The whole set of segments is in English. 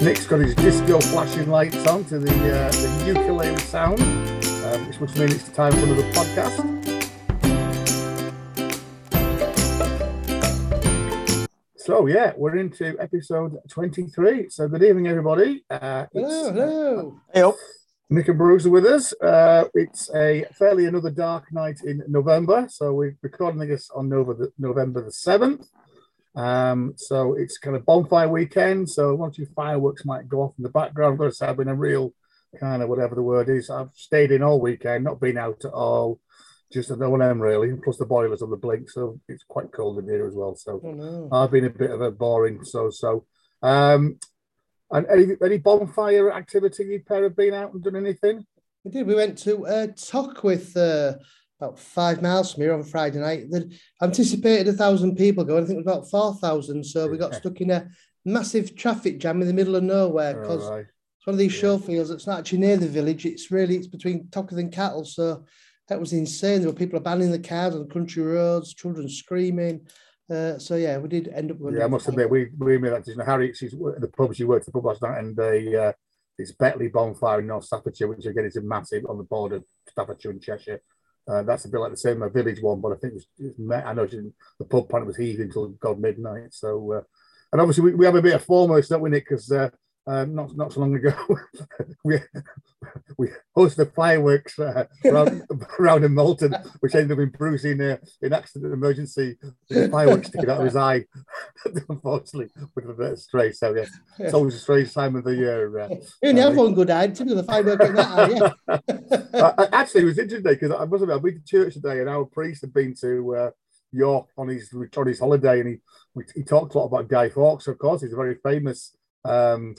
Nick's got his disco flashing lights on to the, uh, the ukulele sound, uh, which must mean it's time for another podcast. So yeah, we're into episode 23. So good evening, everybody. Uh, Hello, hello. Hey up. Nick and Bruce are with us. Uh, it's a fairly another dark night in November. So we're recording this on November the, November the 7th. Um, so it's kind of bonfire weekend. So one or two fireworks might go off in the background. I've got to say, I've been a real kind of whatever the word is. I've stayed in all weekend, not been out at all. Just at O&M really, plus the boilers on the blink, so it's quite cold in here as well. So Oh no. I've been a bit of a boring so-so. Um, and any, any bonfire activity you pair have been out and done anything? We did. We went to uh, Tockwith uh, about five miles from here on Friday night. They anticipated a thousand people going. I think it was about four thousand. So we got stuck in a massive traffic jam in the middle of nowhere because right. it's one of these Yeah. show fields that's not actually near the village. It's really it's between Tockwith and Cattal. So that was insane. There were people abandoning the cars on country roads, children screaming. Uh, so yeah, we did end up. Yeah, I must admit, we we made that decision. Harry, she's the pub. She worked the pub last night, and they uh, it's Betley Bonfire in North Staffordshire, which again is a massive on the border of Staffordshire and Cheshire. Uh, that's a bit like the same uh, village one, but I think it's, it's met, I know the pub plant was heaving until God midnight. So, uh, and obviously we, we have a bit of foremost, don't we, Nick? Because uh, uh, not not so long ago we we hosted fireworks uh, around, around in Malton, which ended up in Bruce in uh, in accident emergency, with a firework sticking out of his eye. Unfortunately, with a bit of stray. So yeah, it's always a strange time of the year. Uh, only have one good eye. Typical the firework at that eye, yeah. uh, actually, it was interesting because I must admit, I've been to church today, and our priest had been to uh, York on his on his holiday, and he he talked a lot about Guy Fawkes. Of course, he's a very famous, um,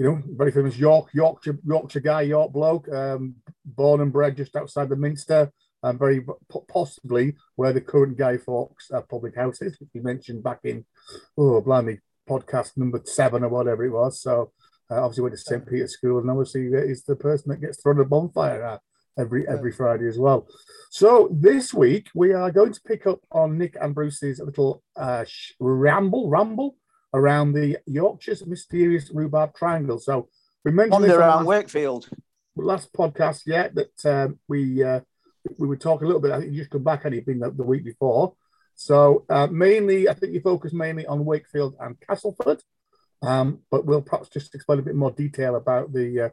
you know, very famous York Yorkshire Yorkshire guy, York bloke, um, born and bred just outside the Minster, and very possibly where the current Guy Fawkes uh, public house is, which he mentioned back in oh blimey podcast number seven or whatever it was. So. Uh, obviously went to St. Peter's School, and obviously uh, is the person that gets thrown a bonfire at every every Friday as well. So this week we are going to pick up on Nick and Bruce's little uh, sh- ramble ramble around the Yorkshire's mysterious rhubarb triangle. So we mentioned this Wander around last, Wakefield. last podcast, yeah, that um, we uh, we would talk a little bit. I think you just come back and you've been the, the week before. So uh, mainly, I think you focus mainly on Wakefield and Castleford. Um, but we'll perhaps just explain a bit more detail about the uh,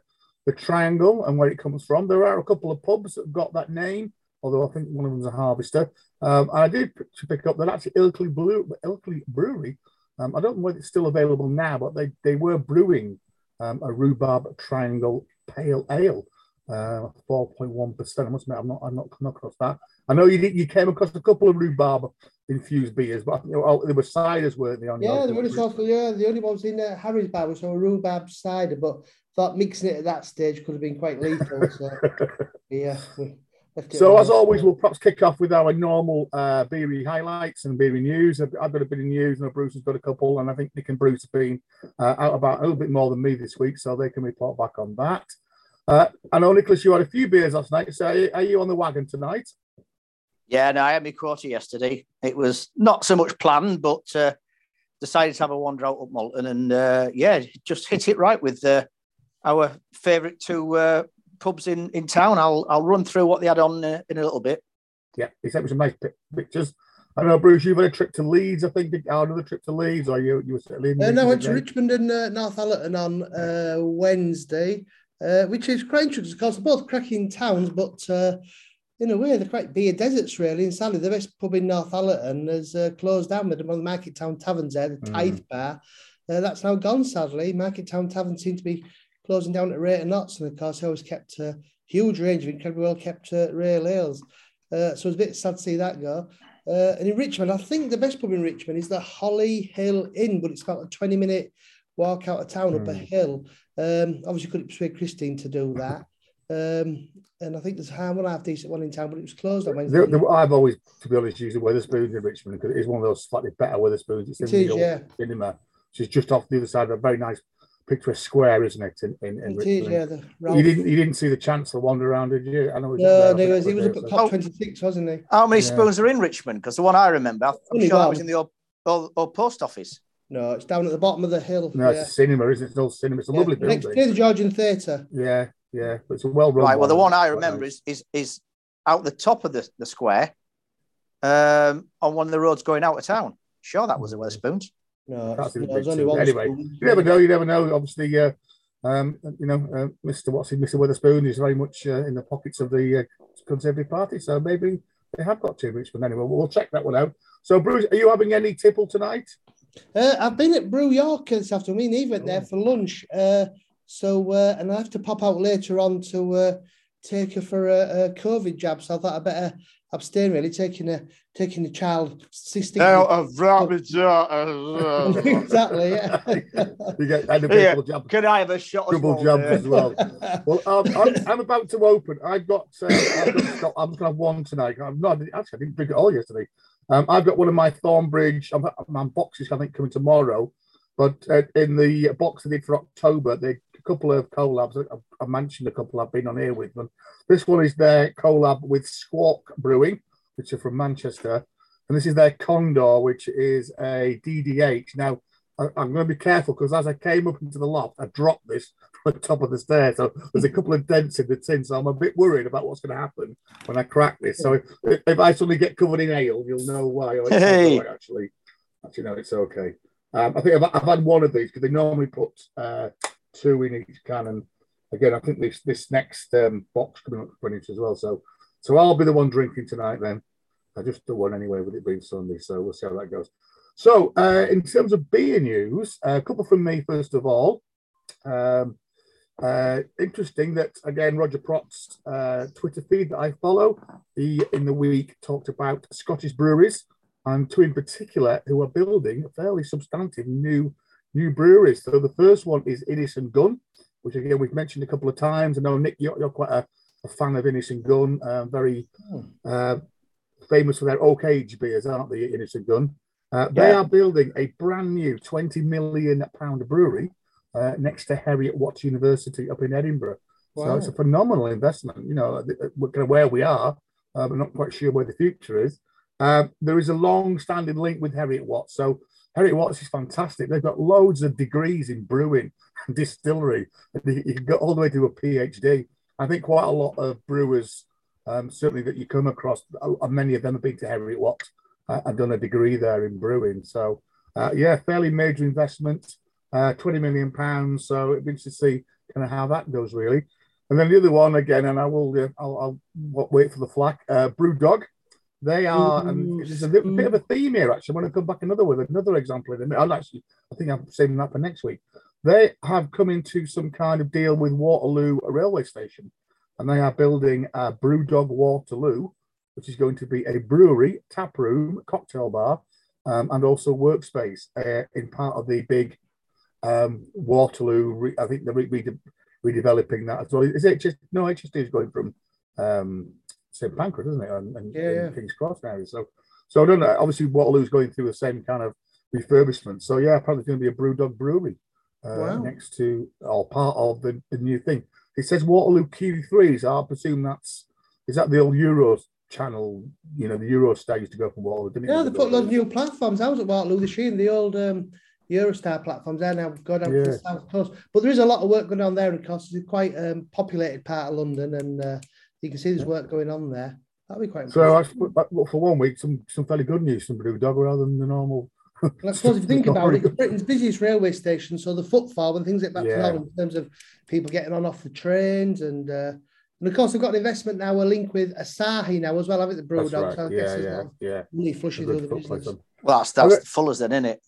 the triangle and where it comes from. There are a couple of pubs that have got that name, although I think one of them's a harvester. Um, and I did pick up that actually Ilkley Blue Ilkley Brewery. Um, I don't know whether it's still available now, but they they were brewing um, a rhubarb triangle pale ale, uh, four point one percent. I must admit, I'm not I'm not come across that. I know you did, you came across a couple of rhubarb infused beers, but you know, oh, there were ciders, weren't they? On Yeah, the only sauce, yeah, the only ones in uh, Harry's bar was a rhubarb cider, but thought mixing it at that stage could have been quite lethal. So yeah, we left it So as always, we'll perhaps kick off with our normal uh, beery highlights and beery news. I've, I've got a bit of news, and Bruce has got a couple, and I think Nick and Bruce have been uh, out about a little bit more than me this week, so they can report back on that. Uh, I know Nicholas, you had a few beers last night. So are, are you on the wagon tonight? Yeah, no, I had my quarter yesterday. It was not so much planned, but uh, decided to have a wander out up Malton and uh, yeah, just hit it right with uh, our favourite two uh, pubs in, in town. I'll I'll run through what they had on uh, in a little bit. Yeah, he sent me some nice pictures. I know, Bruce, you've had a trip to Leeds, I think, oh, another trip to Leeds, or you, you were settling in. Uh, no, I went to Richmond and uh, Northallerton on uh, Wednesday, uh, which is quite interesting because they're both cracking towns, but uh, in a way they're quite beer deserts really. And sadly, the best pub in Northallerton has uh, closed down with one of the Market Town taverns there, the Mm. Tithe Bar. Uh, that's now gone, sadly. Market Town Tavern seem to be closing down at rate of knots, and of course, they always kept a huge range of incredibly well kept uh, rail ales. Uh, so it's a bit sad to see that go. Uh, and in Richmond, I think the best pub in Richmond is the Holly Hill Inn, but it's about a 20 minute walk out of town up a Mm. hill. Um, obviously, couldn't persuade Christine to do that. Um, and I think there's a one half decent one in town, but it was closed on Wednesday. The, the, I've always, to be honest, used the Wetherspoons in Richmond because it is one of those slightly better Wetherspoons. It's in It the is, old yeah. cinema. She's just off the other side of a very nice picturesque square, isn't it? In, in, in It is, yeah. The You didn't you didn't see the Chancellor wander around, did you? I know he was No, no, he was, it he was was up there, at so- COP26, wasn't he? How many Yeah. spoons are in Richmond? Because the one I remember, I'm Only sure that one. was in the old, old, old post office. No, it's down at the bottom of the hill. No, yeah. it's a cinema, isn't it? It's an old cinema. It's a Yeah, lovely next to the Georgian Theatre. Yeah, yeah. But it's a well run. Right. Well, the one I remember is is is out the top of the, the square, um, on one of the roads going out of town. Sure, that was the Wetherspoons. No, That's it's, in the no, there's only one. Anyway, school. You never know. You never know. Obviously, uh, um, you know, uh, Mr. What's Mr. Witherspoon is very much uh, in the pockets of the uh, Conservative Party, so maybe they have got two weeks. But anyway. We'll check that one out. So, Bruce, are you having any tipple tonight? Uh, I've been at Brew York this afternoon. He went there for lunch. Uh, so, uh, and I have to pop out later on to uh, take her for a, a COVID jab. So I thought I better abstain. Really, taking a taking a child cystic. of rabbit. uh, exactly. Yeah. You get and a Yeah. double jab, Can I have a shot? as double well jab as well. Well, um, I'm, I'm about to open. I've got. Uh, I've got I'm going to have one tonight. I'm not actually. I didn't drink it all yesterday. Um, I've got one of my Thornbridge. I'm, my boxes. I think coming tomorrow. But uh, in the box they did for October, they a couple of collabs. I, I mentioned a couple I've been on here with them. This one is their collab with Squawk Brewing, which are from Manchester, and this is their Condor, which is a DDH. Now I, I'm going to be careful because as I came up into the loft, I dropped this from the top of the stairs. So there's a couple of dents in the tin. So I'm a bit worried about what's going to happen when I crack this. So if, if I suddenly get covered in ale, you'll know why. Hey. right, actually, actually, no, it's okay. Um, I think I've, I've had one of these because they normally put uh, two in each can. And again, I think this this next um, box coming up finish as well. So so I'll be the one drinking tonight then. I just do one anyway with it being Sunday. So we'll see how that goes. So uh, in terms of beer news, a couple from me first of all. Um, uh, interesting that again Roger Protz's uh, Twitter feed that I follow, he in the week talked about Scottish breweries and two in particular who are building fairly substantive new new breweries. So the first one is Innis and Gunn, which again we've mentioned a couple of times. I know Nick, you're, you're quite a, a fan of Innis and Gunn, uh, very uh, famous for their oak age beers, aren't they? Innis and Gunn. Uh, They are building a brand new 20 million pound brewery uh, next to Heriot Watts University up in Edinburgh. So it's a phenomenal investment. You know, th- th- we're kind of where we are, uh, but not quite sure where the future is. Um, there is a long-standing link with Heriot Watts. So Heriot Watts is fantastic. They've got loads of degrees in brewing and distillery. You can go all the way to a PhD. I think quite a lot of brewers, um, certainly that you come across, uh, many of them have been to Heriot Watts uh, and done a degree there in brewing. So uh, yeah, fairly major investment, uh, 20 million pounds. So it'd be interesting to see kind of how that goes really. And then the other one again, and I will, uh, I'll, I'll wait for the flack. Uh, Brewdog, they are, and there's a bit, bit of a theme here actually. I'm going to come back another with another example in a minute. I'll actually, I think I'm saving that for next week. They have come into some kind of deal with Waterloo railway station, and they are building a Brewdog Waterloo, which is going to be a brewery, tap room, cocktail bar, um, and also workspace uh, in part of the big um, Waterloo. Re- I think they're re- rede- redeveloping that as well. Is it just no HSD is going from um, St Pancras, isn't it, and, and, Yeah, and. Kings Cross now. So, so I don't know. Obviously, Waterloo's going through the same kind of refurbishment. So yeah, probably going to be a Brewdog brewery uh, Wow. next to or part of the, the new thing. It says Waterloo Q3, so I presume that's is that the old Euros channel, you know, the Eurostar to go from Waterloo, didn't it? Yeah, they put loads of new platforms. I was at Waterloo this year, the old um, Eurostar platforms there now go down to the south coast. But there is a lot of work going on there, of course, it's a quite um, populated part of London, and uh, you can see there's work going on there. That'd be quite. So I, impressive. but- but for one week, some some fairly good news from Brewdog rather than the normal. And I suppose if you think about it, it's Britain's busiest railway station, so the footfall when things get back to Yeah. normal in terms of people getting on off the trains, and uh, and of course they've got an investment now, a link with Asahi now as well, haven't they, the That's Brewdog? right. So I Yeah, guess yeah, yeah. really A flushes the good other business. on. Well, that's that's Okay. Fuller's then, isn't it?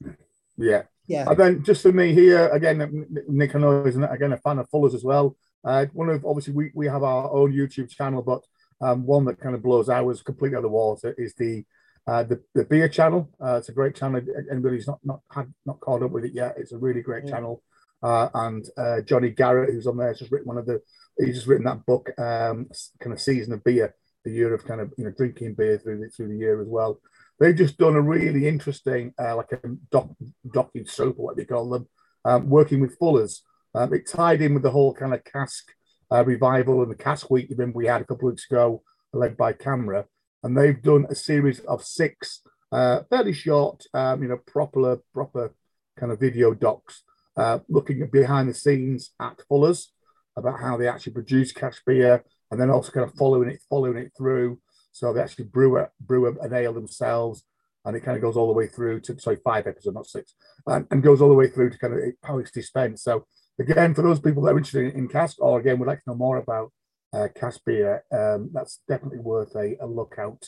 Yeah. Yeah, And then just for me here, again, Nick, I know is again a fan of Fuller's as well. Uh, one of obviously we, we have our own YouTube channel, but um, one that kind of blows ours completely out of the water is the uh, the, the beer channel. Uh, it's a great channel. Anybody's not not had not caught up with it yet. It's a really great Yeah. channel. Uh, and uh, Jonny Garrett, who's on there, has just written one of the. He's just written that book, um, kind of season of beer, the year of kind of you know drinking beer through the, through the year as well. They've just done a really interesting, uh, like a doc, docu soap or what they call them, um, working with Fuller's. Um, it tied in with the whole kind of cask uh, revival and the cask week event we had a couple of weeks ago, led by CAMRA, and they've done a series of six uh, fairly short, um, you know, proper proper kind of video docs uh, looking at behind the scenes at Fuller's about how they actually produce cask beer, and then also kind of following it, following it through. So they actually brew a, brew a, an ale themselves, and it kind of goes all the way through to sorry five episodes, not six, and, and goes all the way through to kind of how it's dispensed. So again, for those people that are interested in, cask, or again would like to know more about uh, cask beer, um, that's definitely worth a, a look out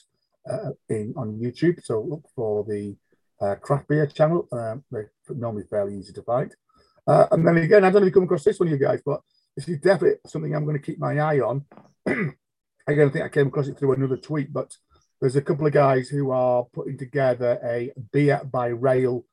uh, in on YouTube. So look for the uh, craft beer channel. Um, they're normally fairly easy to find. Uh, and then again, I don't know if you come across this one, you guys, but this is definitely something I'm going to keep my eye on. again, I think I came across it through another tweet, but there's a couple of guys who are putting together a beer by rail,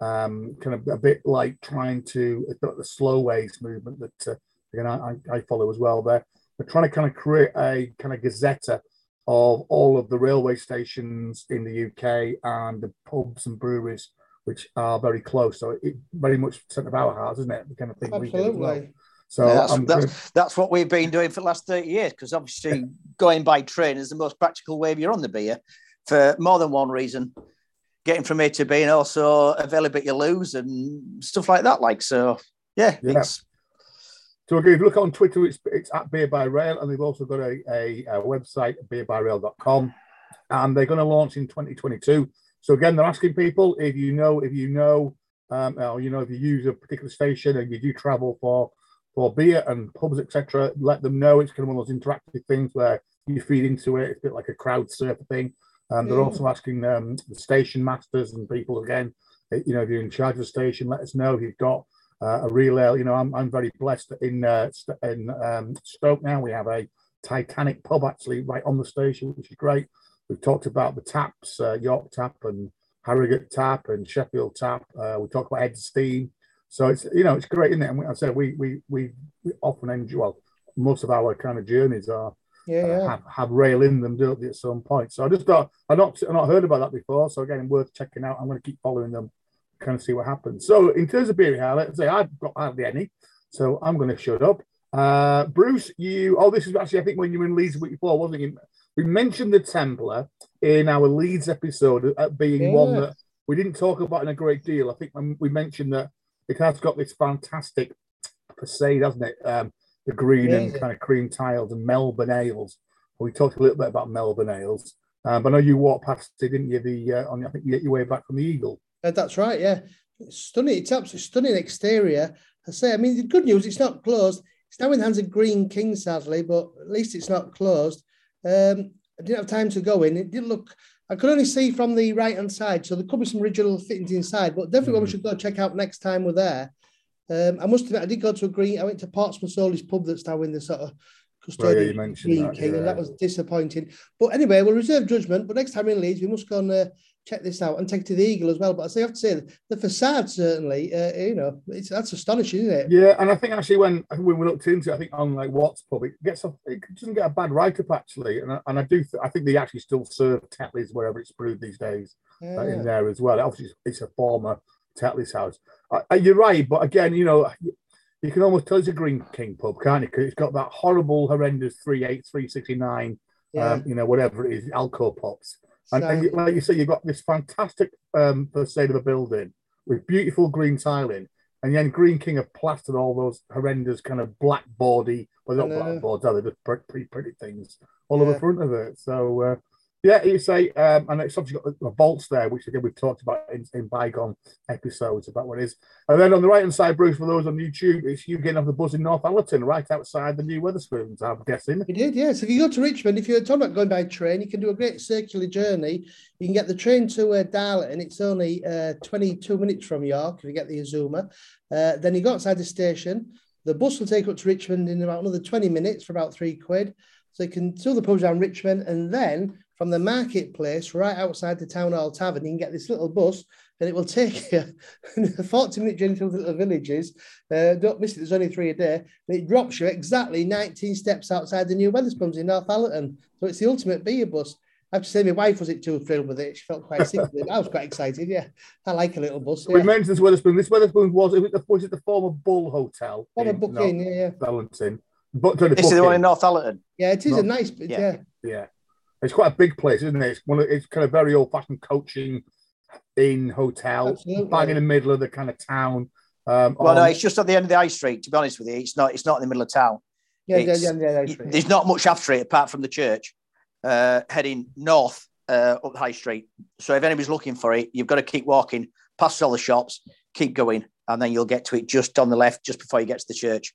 um, kind of a bit like trying to the slow ways movement that uh, again I, I, follow as well. There, they're trying to kind of create a kind of gazzetta of all of the railway stations in the UK and the pubs and breweries which are very close. So it very much centre of our hearts, isn't it? The kind of thing Absolutely. we do. Well. So yeah, that's, that's, that's, what we've been doing for the last 30 years because obviously going by train is the most practical way if you're on the beer for more than one reason. Getting from A to B and also availability you lose and stuff like that. Like so, yeah. yeah. So again, if you look on Twitter, it's, it's at Beer by Rail, and they've also got a, a, a website, beerbyrail.com, and they're going to launch in 2022. So again, they're asking people if you know if you know um, or you know if you use a particular station and you do travel for for beer and pubs, etc. Let them know. It's kind of one of those interactive things where you feed into it. It's a bit like a crowd surfer thing. Um, they're also asking um, the station masters and people again. Eh, you know, if you're in charge of the station, let us know if you've got uh, a real ale. You know, I'm, I'm very blessed that in uh, in um, Stoke now. We have a Titanic pub actually right on the station, which is great. We've talked about the taps, uh, York Tap and Harrogate Tap and Sheffield Tap. Uh, we talked about Ed Steam. So it's you know it's great, isn't it? And I said we we we, we often enjoy. Well, most of our kind of journeys are yeah, uh, yeah. have, have rail in them, don't they, at some point? So I just thought I not I not heard about that before. So again, worth checking out. I'm going to keep following them, kind of see what happens. So in terms of beer let's say I've got hardly any, so I'm going to shut up. Uh, Bruce, you oh this is actually I think when you were in Leeds week before, wasn't it? We mentioned the Templar in our Leeds episode uh, being yeah. one that we didn't talk about in a great deal. I think we mentioned that it has got this fantastic facade, hasn't it? Um, the green and kind of cream tiles and Melbourne ales. We talked a little bit about Melbourne ales, um, but I know you walked past it, didn't you? The uh, on I think you get your way back from the Eagle. Uh, that's right. Yeah, it's stunning. It's absolutely stunning exterior. I say. I mean, the good news, it's not closed. It's now in the hands of Greene King, sadly, but at least it's not closed. Um, I didn't have time to go in. It didn't look. I could only see from the right hand side, so there could be some original fittings inside. But definitely, mm. we should go check out next time we're there. Um, I must admit, I did go to a green. I went to Portsmouth Oldie's pub that's now in the sort of custodian well, yeah, Green that, King, yeah. and that was disappointing. But anyway, we'll reserve judgment. But next time in Leeds, we must go and uh, check this out and take it to the Eagle as well. But I say, I have to say, the facade certainly, uh, you know, it's that's astonishing, isn't it? Yeah, and I think actually when when we looked into, it, I think on like WhatPub, it gets a, it doesn't get a bad write up actually, and I, and I do th- I think they actually still serve Tetley's wherever it's brewed these days yeah. uh, in there as well. Obviously, it's a former Tetley's house. Uh, you're right, but again, you know. You can almost tell it's a Greene King pub, can't you? Because it's got that horrible, horrendous 38, 369, yeah. um, you know, whatever it is, alcohol pops. And, so, and, like you say, you've got this fantastic um, facade of a building with beautiful green tiling. And then Greene King have plastered all those horrendous kind of blackboardy, well, not blackboards, are they? Just pretty, pretty things all yeah. over the front of it. So, uh, yeah, you say, um, and it's obviously got the, bolts there, which again we've talked about in, in bygone episodes about what it is. And then on the right hand side, Bruce, for those on YouTube, it's you getting off the bus in Northallerton, right outside the new Wetherspoons, I'm guessing. You did, yes. If you go to Richmond, if you're talking about going by train, you can do a great circular journey. You can get the train to uh, Darlington, it's only uh, 22 minutes from York if you get the Azuma. Uh, then you go outside the station. The bus will take up to Richmond in about another 20 minutes for about three quid. So you can tour the pubs around Richmond and then from the marketplace right outside the town hall tavern. You can get this little bus and it will take you a 40 minute journey to the little villages. Uh, don't miss it, there's only three a day. And it drops you exactly 19 steps outside the new Wetherspoons in Northallerton. So it's the ultimate beer bus. I have to say, my wife wasn't too thrilled with it. She felt quite sick with it. I was quite excited. Yeah, I like a little bus. Yeah. We mentioned this Wetherspoon. This Wetherspoon was it the, was it the former Bull Hotel? Former booking, yeah, yeah. Valentine. But this is the one in Northallerton. Yeah, it is Not, a nice, yeah. yeah. yeah. It's quite a big place, isn't it? It's one. Of, it's kind of very old-fashioned coaching in hotel, Absolutely. bang in the middle of the kind of town. Um, Well, no, it's just at the end of the high street. To be honest with you, it's not. It's not in the middle of town. Yeah, yeah, It's- yeah, yeah, that's right. There's not much after it apart from the church, uh, heading north uh, up the high street. So if anybody's looking for it, you've got to keep walking past all the shops, keep going, and then you'll get to it just on the left, just before you get to the church.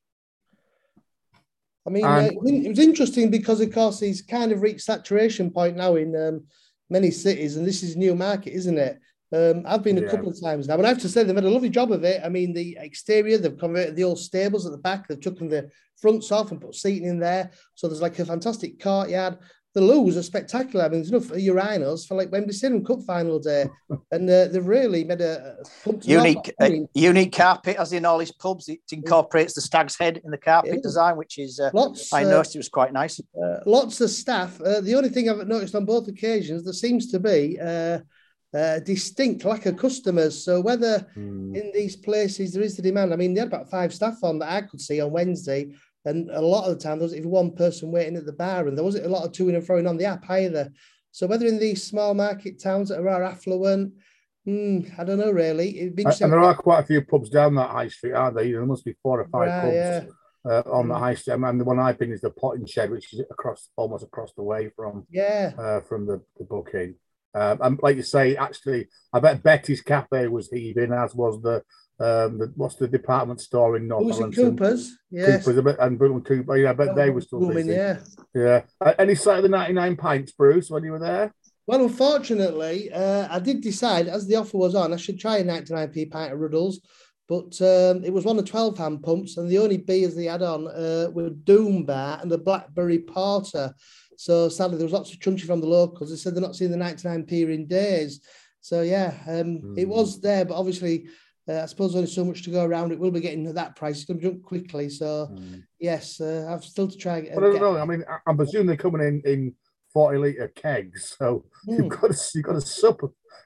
I mean, And- uh, it was interesting because, of course, he's kind of reached saturation point now in um, many cities, and this is new market, isn't it? Um, I've been a Yeah. couple of times now, and I have to say they've had a lovely job of it. I mean, the exterior, they've converted the old stables at the back, they've taken the fronts off and put seating in there. So there's like a fantastic courtyard. The loos are spectacular. I mean, there's enough urinals for like Wembley Stadium Cup final day, and uh, they've really made a, a pump to the Unique, uh, unique carpet, as in all his pubs. It incorporates the stag's head in the carpet Yeah. design, which is uh, lots. I uh, noticed it was quite nice. uh, lots of staff. Uh, the only thing I've noticed on both occasions, there seems to be uh, uh, distinct lack of customers. So whether Hmm. in these places there is the demand, I mean, they had about five staff on that I could see on Wednesday, and a lot of the time there was even one person waiting at the bar, and there wasn't a lot of to and froing on the app either. So whether in these small market towns that are affluent, hmm, I don't know really. It'd be And there are quite a few pubs down that high street, aren't there? There must be four or five Right, pubs yeah. uh, on the Mm. high street. And the one I've been is the Potting Shed, which is across almost across the way from Yeah, uh, from the, the booking. Um, and like you say, actually, I bet Betty's Cafe was heaving, as was the um, the what's the department store in North was it Cooper's? Yes. Coopers a bit, and Boom Cooper. Yeah, I bet they were still Booming, busy. yeah. Yeah. Uh, any sight of the 99 pints, Bruce, when you were there? Well, unfortunately, uh, I did decide as the offer was on, I should try a 99p pint of Ruddles, but um, it was one of 12 hand pumps, and the only beers they had on uh, were Doom Bar and the Blackberry Porter. So sadly, there was lots of chunchy from the locals. They said they're not seeing the 99p in days. So yeah, um, it Hmm. was there, but obviously, uh, I suppose there's only so much to go around. It will be getting to that price. It's going to jump quickly. So yes, uh, I've still to try. and don't get- know. I mean, I- I'm presuming they're coming in in 40 litre kegs. So Hmm. you've got to you've got to sup.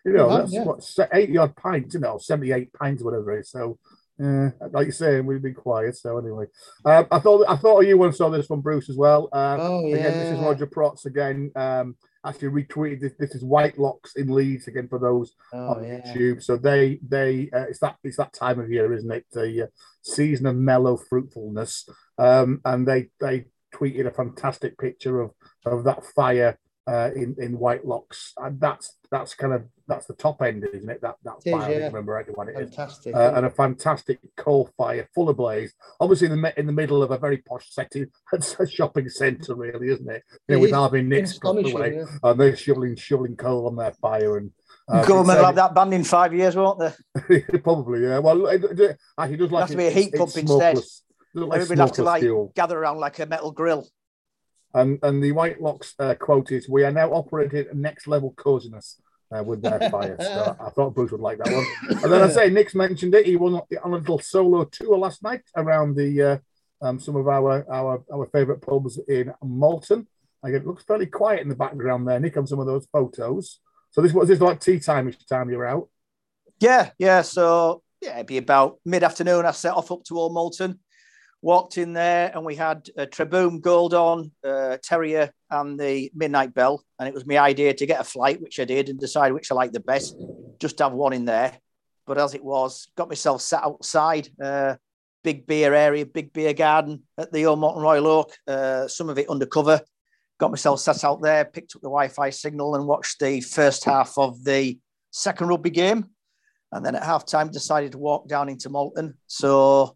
You know, You have, that's yeah. what se- 80 odd pints, you know, 78 pints, whatever it is. So, uh, like you say, we've been quiet. So anyway, um, I thought I thought you once saw this from Bruce as well. Uh, Oh yeah. Again, this is Roger Protz again. Um, actually retweeted this. This is Whitelocks in Leeds again for those Oh on yeah. YouTube. So they they uh, it's that it's that time of year, isn't it? The uh, season of mellow fruitfulness. Um, and they they tweeted a fantastic picture of of that fire uh, in in Whitelocks, and that's that's kind of that's the top end, isn't it? That that It is, fire. I yeah. don't remember right what it is. Fantastic. Uh, and a fantastic coal fire full of blaze. Obviously, in the, mi- in the middle of a very posh setting, it's a shopping centre, really, isn't it? You know, It with is Harvey Nicks across the way, yeah. and they're shoveling shoveling coal on their fire. And uh, Government will have that banned in five years, won't they? Probably, yeah. Well, it, it, actually, does like it? has to be a heat it's pump instead. smokeless. It like Everybody have to like fuel. gather around like a metal grill. And and the Whitelocks uh, quote is, "We are now operating at next level coziness uh, with their fire." so I thought Bruce would like that one. And then I say Nick's mentioned it. He went on a little solo tour last night around the uh, um, some of our our our favourite pubs in Malton. Like it looks fairly quiet in the background there, Nick, on some of those photos. So this was this like tea time each time you're out. Yeah, yeah. So yeah, it'd be about mid afternoon. I set off up to Old Malton, walked in there, and we had a Treboom Gold on, uh, Terrier, and the Midnight Bell. And it was my idea to get a flight, which I did, and decide which I liked the best. Just have one in there. But as it was, got myself sat outside, uh, big beer area, big beer garden at the Old Malton Royal Oak. Uh, some of it undercover. Got myself sat out there, picked up the Wi-Fi signal, and watched the first half of the second rugby game. And then at half time, decided to walk down into Malton. So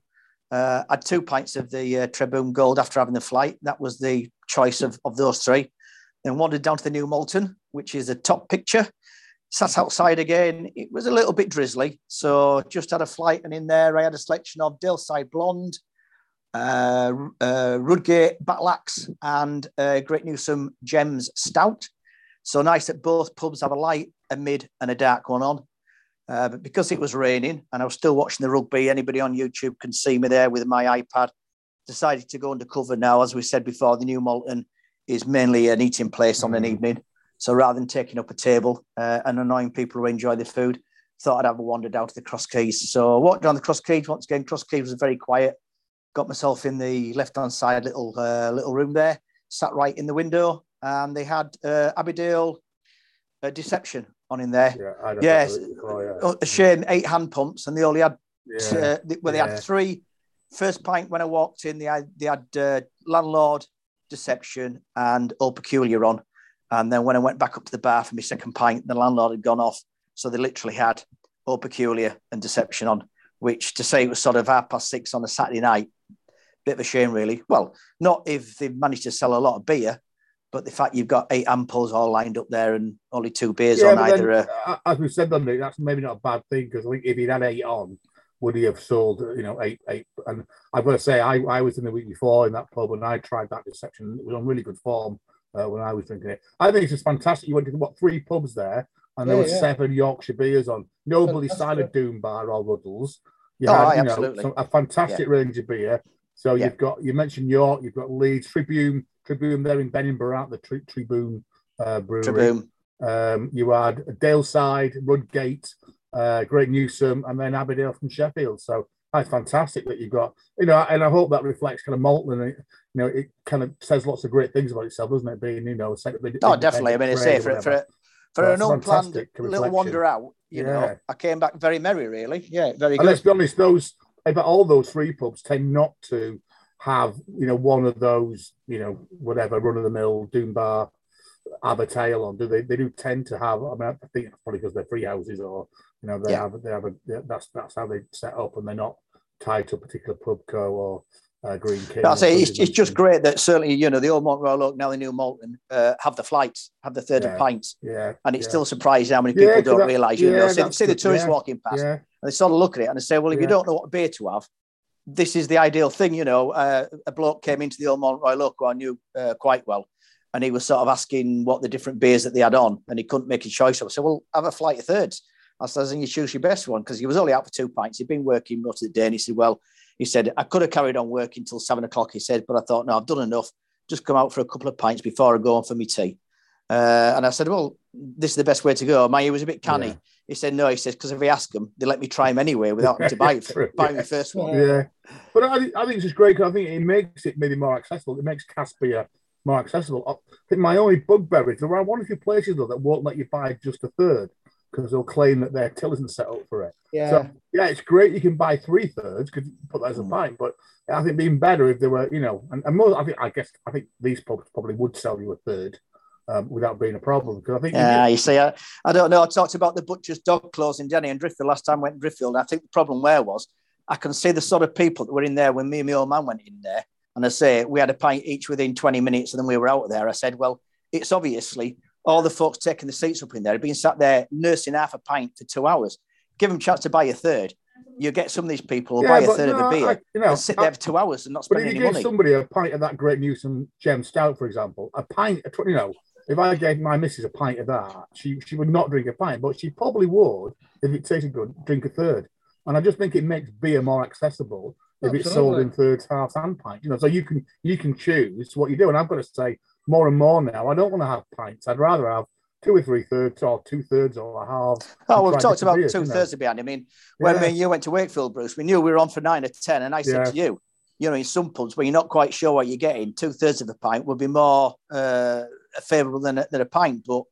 uh, I had two pints of the uh, Gold after having the flight. That was the choice of, of those three. Then wandered down to the New Malton, which is the top picture. Sat outside again. It was a little bit drizzly. So just had a flight. And in there, I had a selection of Daleside Blonde, uh, uh, Rudgate Battleaxe, and uh, Great Newsome Gems Stout. So nice that both pubs have a light, a mid, and a dark one on. Uh, but because it was raining and I was still watching the rugby, anybody on YouTube can see me there with my iPad. Decided to go undercover now. As we said before, the New Malton is mainly an eating place on an Mm. evening. So rather than taking up a table uh, and annoying people who enjoy the food, thought I'd have a wander down to the Cross Keys. So I walked down the Cross Keys once again. Cross Keys was very quiet. Got myself in the left-hand side little uh, little room there. Sat right in the window, and they had uh, Abbeydale uh, Deception on in there. Yeah, Yes. before, yeah. A shame, eight hand pumps, and they only had Yeah. uh, th- well, they yeah. had three. First pint when I walked in, they had they had uh, landlord, deception, and Old Peculier on. And then when I went back up to the bar for my second pint, the landlord had gone off, so they literally had Old Peculier and deception on. Which to say it was sort of half past six on a Saturday night, bit of a shame, really. Well, not if they've managed to sell a lot of beer, but the fact you've got eight amples all lined up there and only two beers Yeah, on either. then, uh, uh, as we said, on that's maybe not a bad thing because I think if he'd had eight on, would he have sold, you know, eight, eight? And I've got to say, I, I was in the week before in that pub and I tried that deception. It was on really good form uh, when I was drinking it. I think it's just fantastic. You went to what three pubs there, and there Yeah, were yeah. seven Yorkshire beers on. Nobody signed a Doom Bar or Ruddles. You Oh, had, aye, you know, some- a fantastic range of beer. So Yeah. you've got you mentioned York, you've got Leeds, Treboom, Treboom there in Beningbrough, out the tri- Treboom uh, Brewery. Treboom. Um, you had Daleside, Rudgate, uh, Great Newsome, and then Abbeydale from Sheffield. So that's fantastic that you've got, you know, and I hope that reflects kind of Malton and it, you know, it kind of says lots of great things about itself, doesn't it? Being, you know, a Oh, definitely. I mean, it's say for, for, for Well, an unplanned little wander out, you know, I came back very merry, really. Yeah, very And good. let's be honest, those about all those three pubs tend not to have, you know, one of those, you know, whatever run of the mill Doom Bar, Abbot Ale on. Do they? They do tend to have. I mean, I think it's probably because they're free houses, or you know, they Yeah. have they have a that's that's how they set up, and they're not tied to a particular pub co or uh, Greene King. I say it's, it's just great that certainly, you know, the old Mont Royal Oak, now the new Malton, uh, have the flights, have the third Yeah. of pints. Yeah, And it's yeah. still surprising how many people don't realise, you yeah, know, see, see the tourists walking past and they sort of look at it and they say, well, if you don't know what beer to have, this is the ideal thing, you know. Uh, a bloke came into the old Oak who I knew uh, quite well, and he was sort of asking what the different beers that they had on, and he couldn't make a choice. I said, well, have a flight of thirds. I said, then you choose your best one because he was only out for two pints. He'd been working most of the day, and he said, well, he said I could have carried on working till seven o'clock. He said, but I thought, no, I've done enough. Just come out for a couple of pints before I go on for my tea. Uh, and I said, well, this is the best way to go. My, he was a bit canny. Yeah. He said, no. He says, because if we ask them, they let me try them anyway without having to buy it. Buy yeah. my first one. Yeah, but I, think- I think it's just great 'cause I think it makes it maybe more accessible. It makes cask beer more accessible. I think my only bugbear is there are one or two places though that won't let you buy just a third because they'll claim that their till isn't set up for it. Yeah. So yeah, it's great you can buy three thirds because you put that as a Mm. pint. But I think it'd better if there were, you know, and, and most, I think I guess I think these pubs probably would sell you a third um, without being a problem because I think Yeah, you see, I, I don't know. I talked about the butcher's dog closing Denny and Driffield last time I went to Driffield. I think the problem where was I can see the sort of people that were in there when me and my old man went in there. And I say we had a pint each within 20 minutes and then we were out of there. I said, well, it's obviously all the folks taking the seats up in there have been sat there nursing half a pint for two hours. Give them a chance to buy a third. You get some of these people will buy a third of no, a beer I- you know, and sit I- there for two hours and not spend. But if you give money. somebody a pint of that Great Newsome Gem Stout, for example, a pint, you know, if I gave my missus a pint of that, she she would not drink a pint, but she probably would if it tasted good, drink a third. And I just think it makes beer more accessible if it's sold in thirds, halves, and pints. You know, so you can you can choose what you do. And I've got to say, more and more now, I don't want to have pints. I'd rather have two or three thirds, or two thirds, or a half. Oh, we've talked about beers, two you know. thirds of behind. I mean, when Yeah. me and you went to Wakefield, Bruce, we knew we were on for nine or ten, and I said Yeah. to you, you know, in some pubs where you're not quite sure what you're getting, two thirds of a pint would be more uh, favourable than a, than a pint. But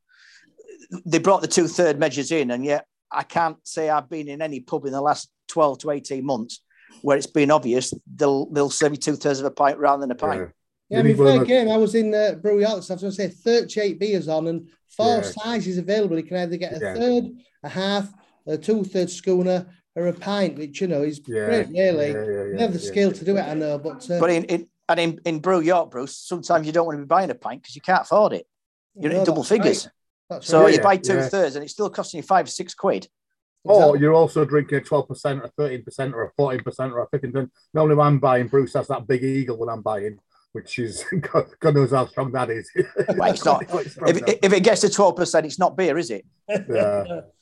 they brought the two third measures in, and yet I can't say I've been in any pub in the last twelve to eighteen months where it's been obvious they'll they'll serve you two thirds of a pint rather than a pint. Yeah. Yeah, I mean, need one fair game. I was in uh, Brewery Outlets. I was going to say 38 beers on and four Yeah. sizes available. You can either get a Yeah. third, a half, a two third schooner, or a pint, which, you know, is Yeah, great, really. yeah, yeah, yeah, you have the yeah. skill to do it, I know, but. Uh, But in, in and in, in Brew York, Bruce, sometimes you don't want to be buying a pint because you can't afford it. You're no, in double that's right. figures. That's So right. you buy two yeah. thirds and it's still costing you five or six quid. Or Exactly. you're also drinking a 12% or 13% or a 14% or a 15%. Normally, when I'm buying, Bruce has that big eagle when I'm buying, which is, God, God knows how strong that is. Well, it's not. Quite strong If, if it gets to 12%, it's not beer, is it? yeah.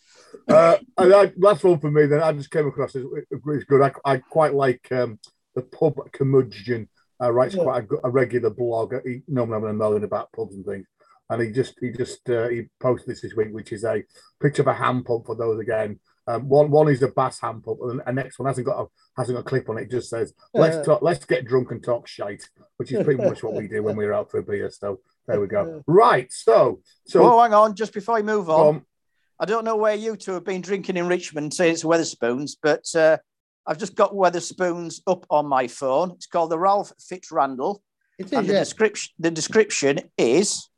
Uh, and I, last one for me, then I just came across as it's good. I, I quite like um, the pub curmudgeon. Uh, writes Yeah. quite a, a regular blog. He normally I'm knowing about pubs and things, and he just he just uh, he posted this this week, which is a picture of a hand pump for those again. Um, one one is a bass hand pump, and the next one hasn't got a hasn't got a clip on it. It just says let's talk, let's get drunk and talk shite, which is pretty much what we do when we're out for a beer. So there we go. Right, so so oh, hang on. Just before we move on, um, I don't know where you two have been drinking in Richmond, saying it's Wetherspoons, but uh, I've just got Wetherspoons up on my phone. It's called the Ralph Fitzrandall. It And the yeah. description the description is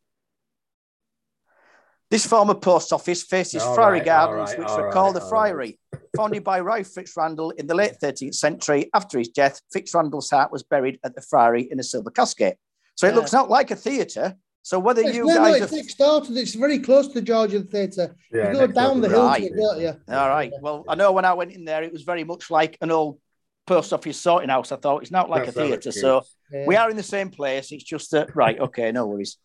this former post office faces All Friary right, Gardens, right, which were called the Friary. Founded by Ralph Fitzrandall in the late 13th century, after his death, Fitzrandall's heart was buried at the Friary in a silver casket. So it Yeah. looks not like a theatre. So whether It's, you no, no, guys it's are next door to It's very close to the Georgian Theatre. Yeah, you go down the hill to Right. it, don't you? all right. Well, I know when I went in there, it was very much like an old post office sorting house. I thought it's not like That's a theatre. So Yeah. we are in the same place. It's just that, right, okay, no worries.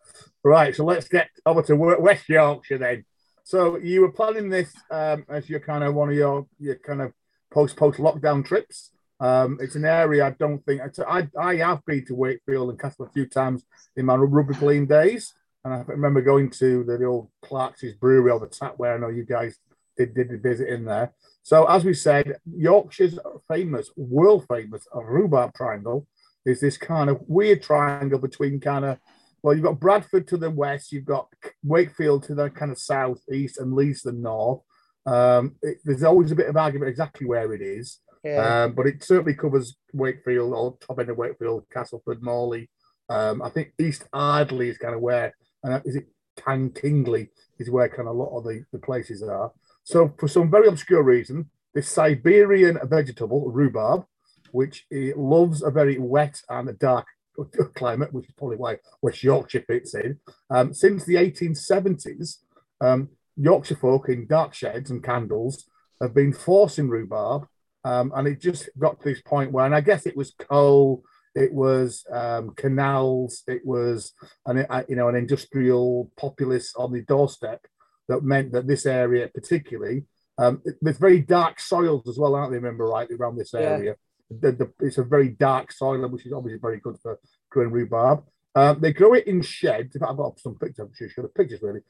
Right, so let's get over to West Yorkshire then. So you were planning this um, as your kind of one of your your kind of post post lockdown trips. Um, it's an area I don't think I, I have been to Wakefield and Castle a few times in my rugby playing days, and I remember going to the old Clark's Brewery or the tap where I know you guys did did a visit in there. So as we said, Yorkshire's famous, world famous rhubarb triangle is this kind of weird triangle between kind of well, you've got Bradford to the west, you've got Wakefield to the kind of south, east, and Leeds to the north. Um, it, there's always a bit of argument exactly where it is, Yeah. um, but it certainly covers Wakefield or top end of Wakefield, Castleford, Morley. Um, I think East Ardsley is kind of where, and is it Tang Kingley is where kind of a lot of the, the places are. So for some very obscure reason, this Siberian vegetable, rhubarb, which loves a very wet and dark climate, which is probably why West Yorkshire fits in. Um, since the 1870s, um, Yorkshire folk in dark sheds and candles have been forcing rhubarb, um, and it just got to this point where, and I guess it was coal, it was um, canals, it was an uh, you know an industrial populace on the doorstep that meant that this area particularly um, there's very dark soils as well, aren't they? Remember rightly around this Yeah. area. The, the, it's a very dark soil, which is obviously very good for growing rhubarb. Um, they grow it in sheds. I've got some pictures. I'm sure the pictures really,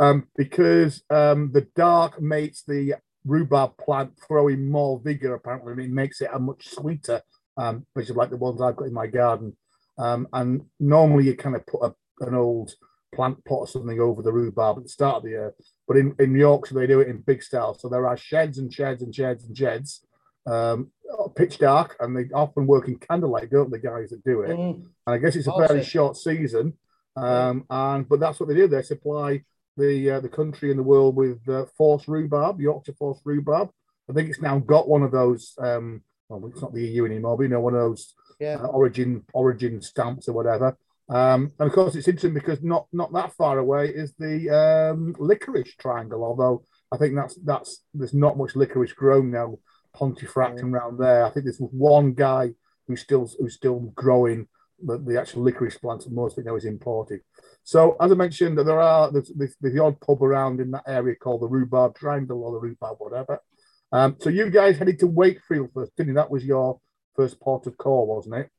um, because um, the dark makes the rhubarb plant throwing more vigor. Apparently, and it makes it a much sweeter, um, which is like the ones I've got in my garden. Um, and normally, you kind of put a, an old plant pot or something over the rhubarb at the start of the year. But in, in Yorkshire, they do it in big style. So there are sheds and sheds and sheds and sheds, um, pitch dark, and they often work in candlelight, don't the guys that do it? Mm. And I guess it's a Awesome. fairly short season. Um, and but that's what they do. They supply the uh, the country and the world with uh, force rhubarb, Yorkshire force rhubarb. I think it's now got one of those. Um, well, it's not the EU anymore, but you know, one of those Yeah. uh, origin origin stamps or whatever. Um, and of course, it's interesting because not not that far away is the um, licorice triangle. Although I think that's that's there's not much licorice grown now, Pontefract and around there. I think there's one guy who's still who's still growing the, the actual licorice plants. and Most of it now is imported. So as I mentioned, there are there's, there's, there's the odd pub around in that area called the Rhubarb Triangle or the Rhubarb whatever. Um, so you guys headed to Wakefield first, didn't you? That was your first port of call, wasn't it?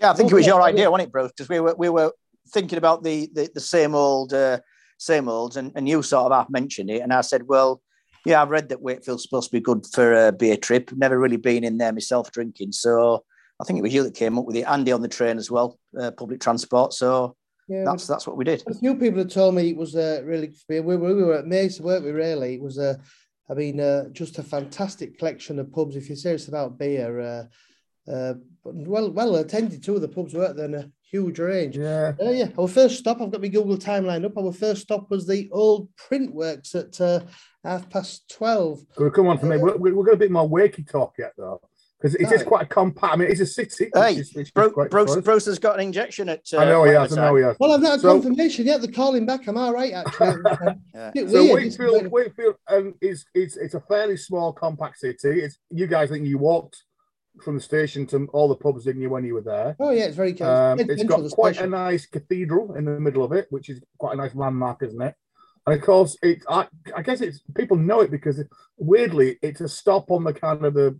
Yeah, I think it was your idea, wasn't it, Bruce? Because we were we were thinking about the the, the same old uh, same old, and, and you sort of half mentioned it, and I said, well, yeah, I've read that Wakefield's supposed to be good for a beer trip. Never really been in there myself drinking, so I think it was you that came up with it. Andy on the train as well, uh, public transport. So Yeah. that's that's what we did. A few people have told me it was uh, really. We, we we were at Mace, weren't we? Really, it was a. I mean, uh, just a fantastic collection of pubs. If you're serious about beer, uh, uh, well, well attended to. The pubs weren't there in a huge range. Yeah. Uh, yeah, our first stop. I've got my Google timeline up. Our first stop was the old print works at uh, half past twelve. Good, come on for me. We're, we're, we're got a bit more wakey talk yet though, because it is Right. quite a compact. I mean, it's a city. Hey, which is, which is Bru- quite Bruce, close. Bruce has got an injection at. Uh, I know he has. I know time. he has. Well, I've not had So- confirmation yet. They're calling back. I'm I right? Actually, Yeah. Bit So weird. This is Wakefield, like- Wakefield, um, is is it's a fairly small, compact city. It's you guys think you walked from the station to all the pubs, didn't you, when you were there? Oh yeah, it's very close. Um, Dead it's central, got the quite a nice cathedral in the middle of it, which is quite a nice landmark, isn't it? And of course, it I, I guess it's people know it because weirdly it's a stop on the kind of the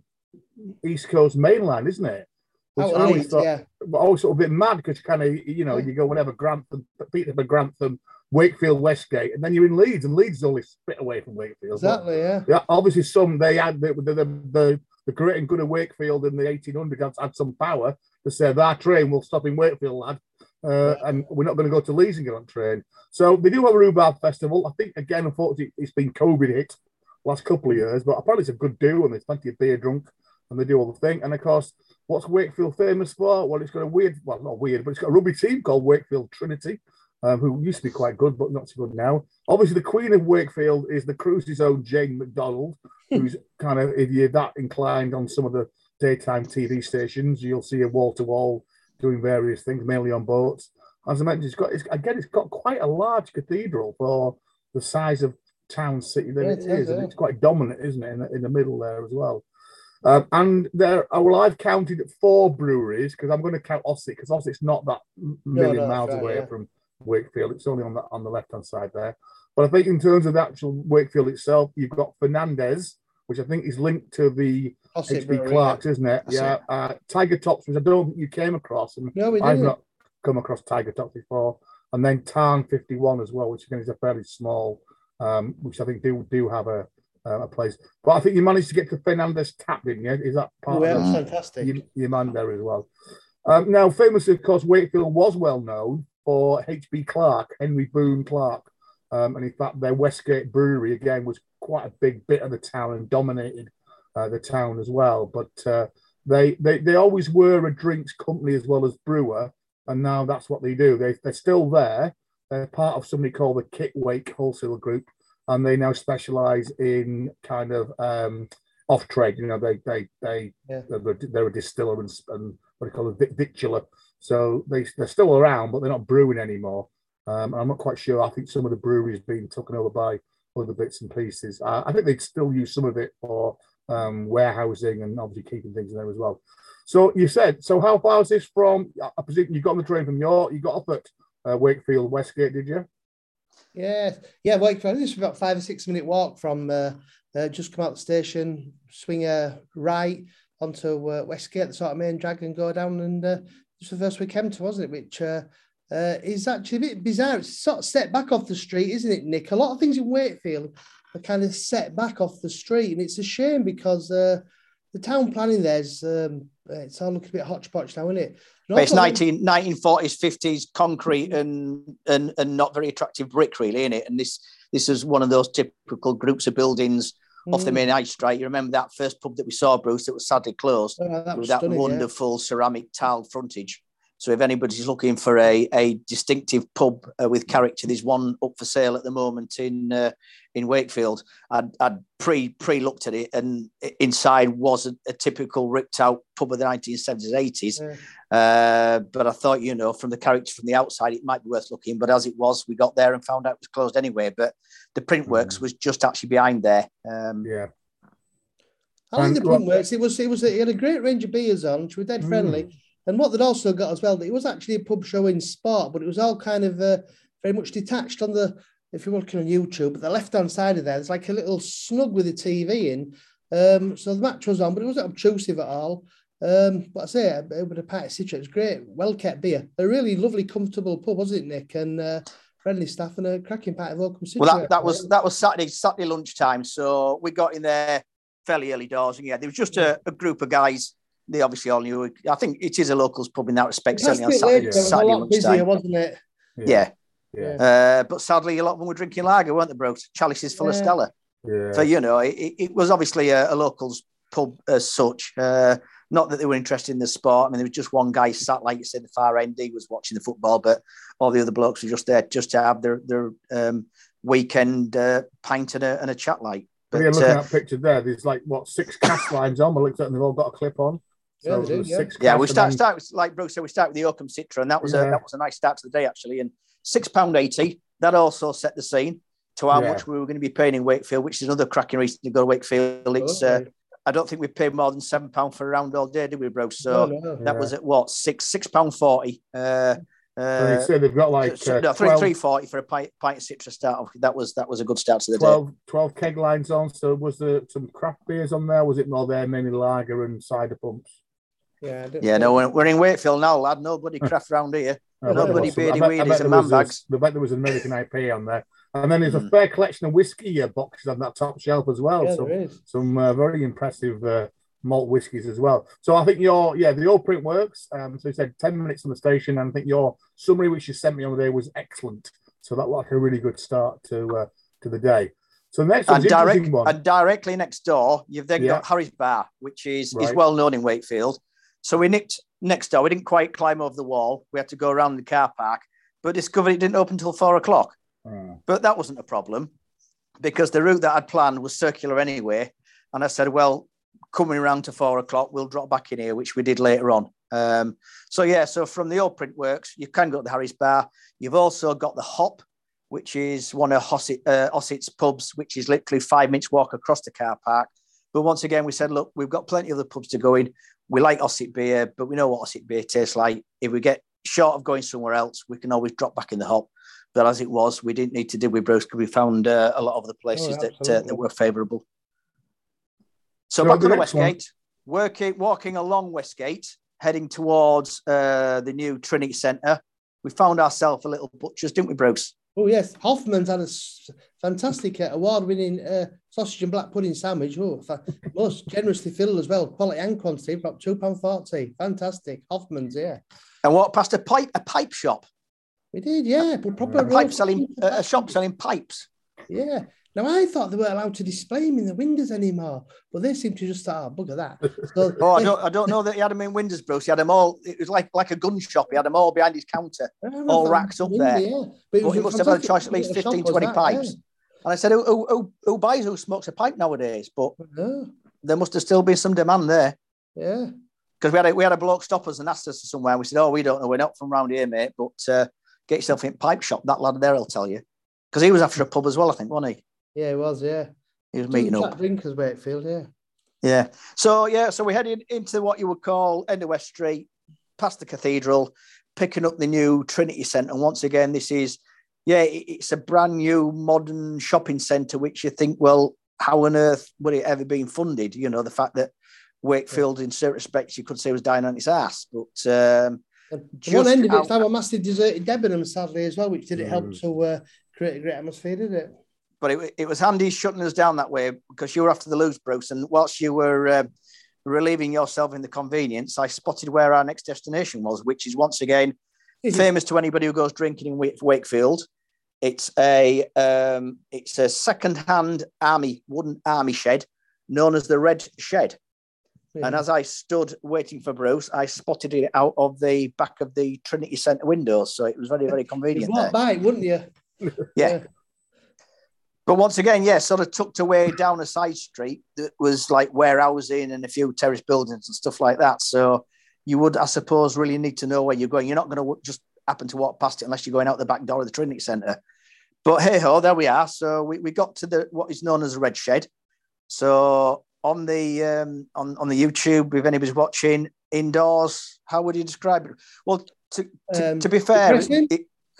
East Coast Main Line, isn't it? Which Out I always thought, yeah. but always sort of a bit mad because kind of you know Yeah. you go whatever Grantham, Peterborough, Grantham, Wakefield, Westgate, and then you're in Leeds, and Leeds is only spit away from Wakefield. Exactly, yeah. yeah, obviously some they had the the, the, the, the great and good of Wakefield in the 1800s had some power to say that train will stop in Wakefield, lad. uh, and we're not going to go to Leeds and get on train. So they do have a rhubarb festival. I think again, unfortunately, it's been COVID hit last couple of years, but apparently it's a good do, and there's plenty of beer drunk, and they do all the thing. And of course, what's Wakefield famous for? Well, it's got a weird, well, not weird, but it's got a rugby team called Wakefield Trinity. Um, who used to be quite good, but not so good now. Obviously, the Queen of Wakefield is the Cruise's own Jane McDonald, who's kind of, if you're that inclined on some of the daytime TV stations, you'll see a wall to wall doing various things, mainly on boats. As I mentioned, it's got it's, again, it's got quite a large cathedral for the size of town city that Yeah, it is, and it's quite dominant, isn't it, in the, in the middle there as well. Um, and there, oh, well, I've counted four breweries because I'm going to count Ossett because Ossett's not that million no, that's miles right, away yeah. from Wakefield. It's only on the on the left hand side there. But I think in terms of the actual Wakefield itself, you've got Fernandes, which I think is linked to the HB Clark's, isn't it? That's yeah. Uh, Tiger Tops, which I don't think you came across, and. No, we I've not come across Tiger Tops before. And then Tarn 51 as well, which again is a fairly small, um, which I think do do have a uh, a place. But I think you managed to get to Fernandes Tap, didn't you? Is that part Oh, yeah, of fantastic. your, your man there as well. Um, now, famously, of course, Wakefield was well known for HB Clark, Henry Boon Clark. Um, and in fact, their Westgate Brewery, again, was quite a big bit of the town and dominated uh, the town as well. But uh, they, they they always were a drinks company as well as brewer. And now that's what they do. They, they're still there. They're part of something called the Kit Wake Wholesale Group. And they now specialize in kind of um, off trade. You know, they they they Yeah. they're, they're a distiller and, and what do you call it, vic- victular. So they they're still around, but they're not brewing anymore. Um, I'm not quite sure. I think some of the breweries being taken over by other bits and pieces. Uh, I think they'd still use some of it for um, warehousing and obviously keeping things in there as well. So you said, so how far is this from? I I presume you got on the train from York. You got off at uh, Wakefield Westgate, did you? Yeah, yeah. Wakefield. This is about five or six minute walk from uh, uh, just come out the station, swing a right onto uh, Westgate, the sort of main drag, and go down. And uh, it's the first we came to, wasn't it? Which uh, uh, is actually a bit bizarre. It's sort of set back off the street, isn't it, Nick? A lot of things in Wakefield are kind of set back off the street, and it's a shame because uh, the town planning there's um, it's all looking a bit hodgepodge now, isn't it? And But it's also- 19, 1940s, 50s concrete and, and and not very attractive brick, really, in it. And this this is one of those typical groups of buildings off the Mm. main high street. You remember that first pub that we saw, Bruce, that was sadly closed Oh, that was with that stunning, yeah. wonderful ceramic tiled frontage. So if anybody's looking for a, a distinctive pub uh, with character, there's one up for sale at the moment in uh, in Wakefield. I'd, I'd pre pre looked at it, and inside was a, a typical ripped out pub of the 1970s, 80s. Yeah. Uh, but I thought, you know, from the character from the outside, it might be worth looking. But as it was, we got there and found out it was closed anyway. But the print works Mm. was just actually behind there. Um, Yeah. I like the what- print works. It was it was it had a great range of beers on, which were dead friendly. Mm. And what they'd also got as well, that it was actually a pub show in sport, but it was all kind of uh, very much detached on the. If you're looking on YouTube, the left hand side of there, there's like a little snug with the TV in. Um, so the match was on, but it wasn't obtrusive at all. Um, but I say, it with a of citra, it was great, well kept beer. A really lovely, comfortable pub, wasn't it, Nick? And uh, friendly staff and a cracking pint of Citra. Well, that, that was that was Saturday Saturday lunchtime, so we got in there fairly early doors, and yeah, there was just a, a group of guys. They obviously all knew. I think it is a locals pub in that respect, It certainly a on bit later, Saturday, it was a Saturday lot busier, lunchtime. wasn't it? Yeah, Yeah. uh, but sadly, a lot of them were drinking lager, weren't they, bro? Chalices full of Stella. Yeah. So you know, it, it was obviously a, a locals pub as such. Uh, not that they were interested in the sport. I mean, there was just one guy sat, like you said, the far end. He was watching the football, but all the other blokes were just there just to have their their um, weekend uh, pint and a, and a chat like. But But yeah, looking uh, at picture there, there's like what six cast lines on. I looked at them, they've all got a clip on. Yeah, they do, there's yeah. yeah, we start start with like Bruce said, we start with the Oakham Citra, and that was a that was a nice start to the day actually. And six pound eighty. That also set the scene to how Yeah. much we were going to be paying in Wakefield, which is another cracking reason to go to Wakefield. It's uh, I don't think we paid more than seven pound for a round all day, did we, bro? So No, no. that Yeah. was at what six six pound forty. Uh, And they uh, say they've got like so- uh, no, three three forty for a pint, pint of citrus start. off. That was that was a good start to the day. 12, 12 keg lines on. So was there some craft beers on there? Was it more there, mainly lager and cider pumps? Yeah, Yeah, no, we're, we're in Wakefield now, lad. No bloody craft round here. I bet No there bloody was beardy weedies and there man bags. I bet there was an American IPA on there. And then there's a Mm. fair collection of whiskey uh, boxes on that top shelf as well. Yeah, some there is. some uh, very impressive uh, malt whiskies as well. So I think your yeah the old print works. Um, so you said ten minutes on the station, and I think your summary which you sent me on the day was excellent. So that was like a really good start to uh, to the day. So next And, direct, one. and directly next door, you've then Yeah. got Harry's Bar, which is is well known in Wakefield. So we nicked next door. We didn't quite climb over the wall. We had to go around the car park, but discovered it didn't open until four o'clock. Hmm. But that wasn't a problem because the route that I'd planned was circular anyway. And I said, well, coming around to four o'clock, we'll drop back in here, which we did later on. Um, so yeah, so from the old print works, you can go to the Harry's Bar. You've also got the Hop, which is one of Hossett, uh, Ossett's pubs, which is literally five minutes walk across the car park. But once again, we said, look, we've got plenty of other pubs to go in. We like Ossett beer, but we know what Ossett beer tastes like. If we get short of going somewhere else, we can always drop back in the Hop. But as it was, we didn't need to do with Bruce because we found uh, a lot of the places that, uh, that were favourable. So So back on the next one- Westgate, working, walking along Westgate, heading towards uh, the new Trinity Centre. We found ourselves a little butcher's, didn't we, Bruce? Oh yes, Hoffman's had a fantastic uh, award-winning uh, sausage and black pudding sandwich. Oh, most generously filled as well, quality and quantity. About two pound forty. Fantastic, Hoffman's. Yeah, And walked past a pipe, a pipe shop, we did. Yeah, but proper a pipe selling, a shop selling pipes. Yeah. Now I thought they weren't allowed to display them in the windows anymore, but they seem to just start oh, bugger that. So Oh, I don't, I don't know that he had them in windows, Bruce. He had them all. It was like like a gun shop. He had them all behind his counter. I don't know all if that racks was up there. Yeah. But But he must have had a choice at least little 15, 20 that, pipes. And I said, who, who, who, who buys, who smokes a pipe nowadays? But Yeah. There must have still been some demand there. yeah. because we had a, we had a bloke stop us and asked us somewhere. We said, "Oh, we don't know. We're not from round here, mate. But uh, get yourself in pipe shop. That lad there will tell you." Because he was after a pub as well, I think, wasn't he? Yeah, it was, yeah. He was meeting Two up. chat drinkers, Wakefield, yeah. Yeah. So yeah, so we headed into what you would call end of West Street, past the cathedral, picking up the new Trinity Centre. And once again, this is yeah, it's a brand new modern shopping centre, which you think, well, how on earth would it ever been funded? You know, the fact that Wakefield, in certain respects, you could say was dying on its ass, but um, And the Just one end of out- it's now a massive deserted Debenham, sadly, as well, which didn't help Mm. to uh, create a great atmosphere, did it? But it, it was handy shutting us down that way because you were after the loose, Bruce. And whilst you were uh, relieving yourself in the convenience, I spotted where our next destination was, which is once again famous to anybody who goes drinking in Wake- Wakefield. It's a um, it's a second-hand army wooden army shed known as the Red Shed. Yeah. And as I stood waiting for Bruce, I spotted it out of the back of the Trinity Centre window. So it was very, very You'd convenient. there. walk by, wouldn't you? Yeah. But once again, yeah, sort of tucked away down a side street that was like warehousing and a few terrace buildings and stuff like that. So you would, I suppose, really need to know where you're going. You're not going to just happen to walk past it unless you're going out the back door of the Trinity Centre. But hey ho, there we are. So we, we got to the what is known as the Red Shed. So on the um, on on the YouTube, if anybody's watching indoors, how would you describe it? Well, to to, Um, to be fair, it,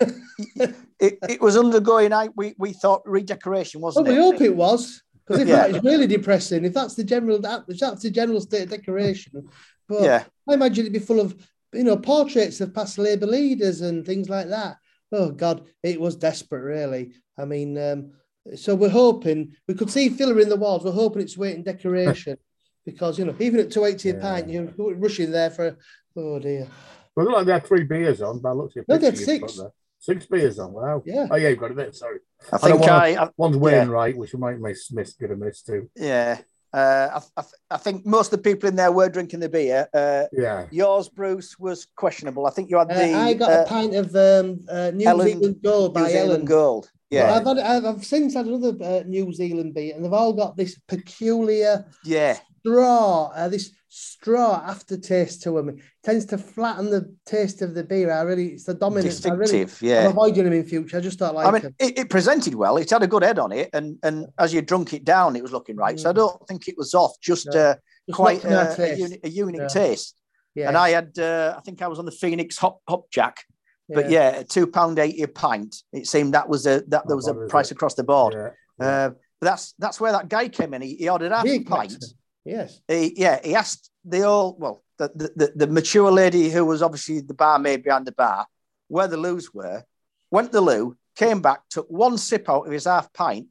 it, it was undergoing. I we, we thought redecoration, wasn't we it? hope it was. Because if Yeah. that is really depressing, if that's the general if that's the general state of decoration, but Yeah, I imagine it'd be full of you know portraits of past Labour leaders and things like that. Oh God, it was desperate, really. I mean, um, so we're hoping we could see filler in the walls. We're hoping it's waiting decoration because you know even at two eighty a Yeah. pint, you're rushing there for. Oh dear. Well, it looked like they had three beers on, but I looked at No, they had picture you've six. there. Six beers on, wow. Yeah. Oh, yeah, you've got it there, sorry. I I think don't I, I One's weighing right, which we might miss, miss get a miss too. yeah. Uh, I, I, I think most of the people in there were drinking the beer. Uh, Yeah. yours, Bruce, was questionable. I think you had Uh, the I got uh, a pint of um, uh, New Ellen- Zealand Gold New by Zealand Elland. Gold. Yeah, I've, had, I've, I've since had another uh, New Zealand beer, and they've all got this peculiar yeah, straw, uh, this straw aftertaste to them. It tends to flatten the taste of the beer. I really, it's the dominant. I really, distinctive. I'm yeah. avoiding them in future. I just don't like I mean, it, it presented well. It had a good head on it, and and as you drunk it down, it was looking right. So I Mm. don't think it was off. Just No. uh, Just quite not uh, a, uni- a unique Yeah. taste. Yeah. And I had, uh, I think I was on the Phoenix Hop Hop Jack, but yeah, two pound eighty a pint. It seemed that was a that there was a price it? across the board. Yeah. Uh, but that's that's where that guy came in. He, he ordered half a Big pint. Mexican. Yes. He, yeah, he asked the old well, the, the the the mature lady who was obviously the barmaid behind the bar where the loos were. Went to the loo, came back, took one sip out of his half pint,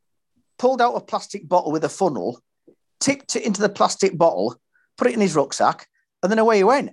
pulled out a plastic bottle with a funnel, tipped it into the plastic bottle, put it in his rucksack, and then away he went.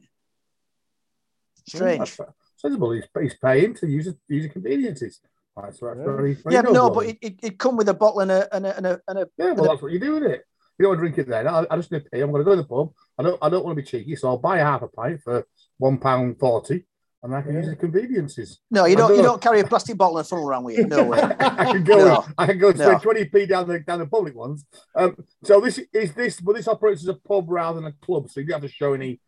Strange. That's sensible. He's, he's paying to use, it- use the conveniences. Right, so that's Yeah. very, very Yeah, no, noble but it, it, it come with a bottle and a and a and a, and a Yeah, well, that's what you do with it. You don't want to drink it then. I, I just need to pay. I'm going to go to the pub. I don't. I don't want to be cheeky, so I'll buy a half a pint for one pound forty, and I can use the conveniences. no. You don't you don't- don't carry a plastic bottle and funnel around with you. No way. I can go. No. I can go spend twenty p down the down the public ones. Um, so this is this. Well, this operates as a pub rather than a club, so you don't have to show any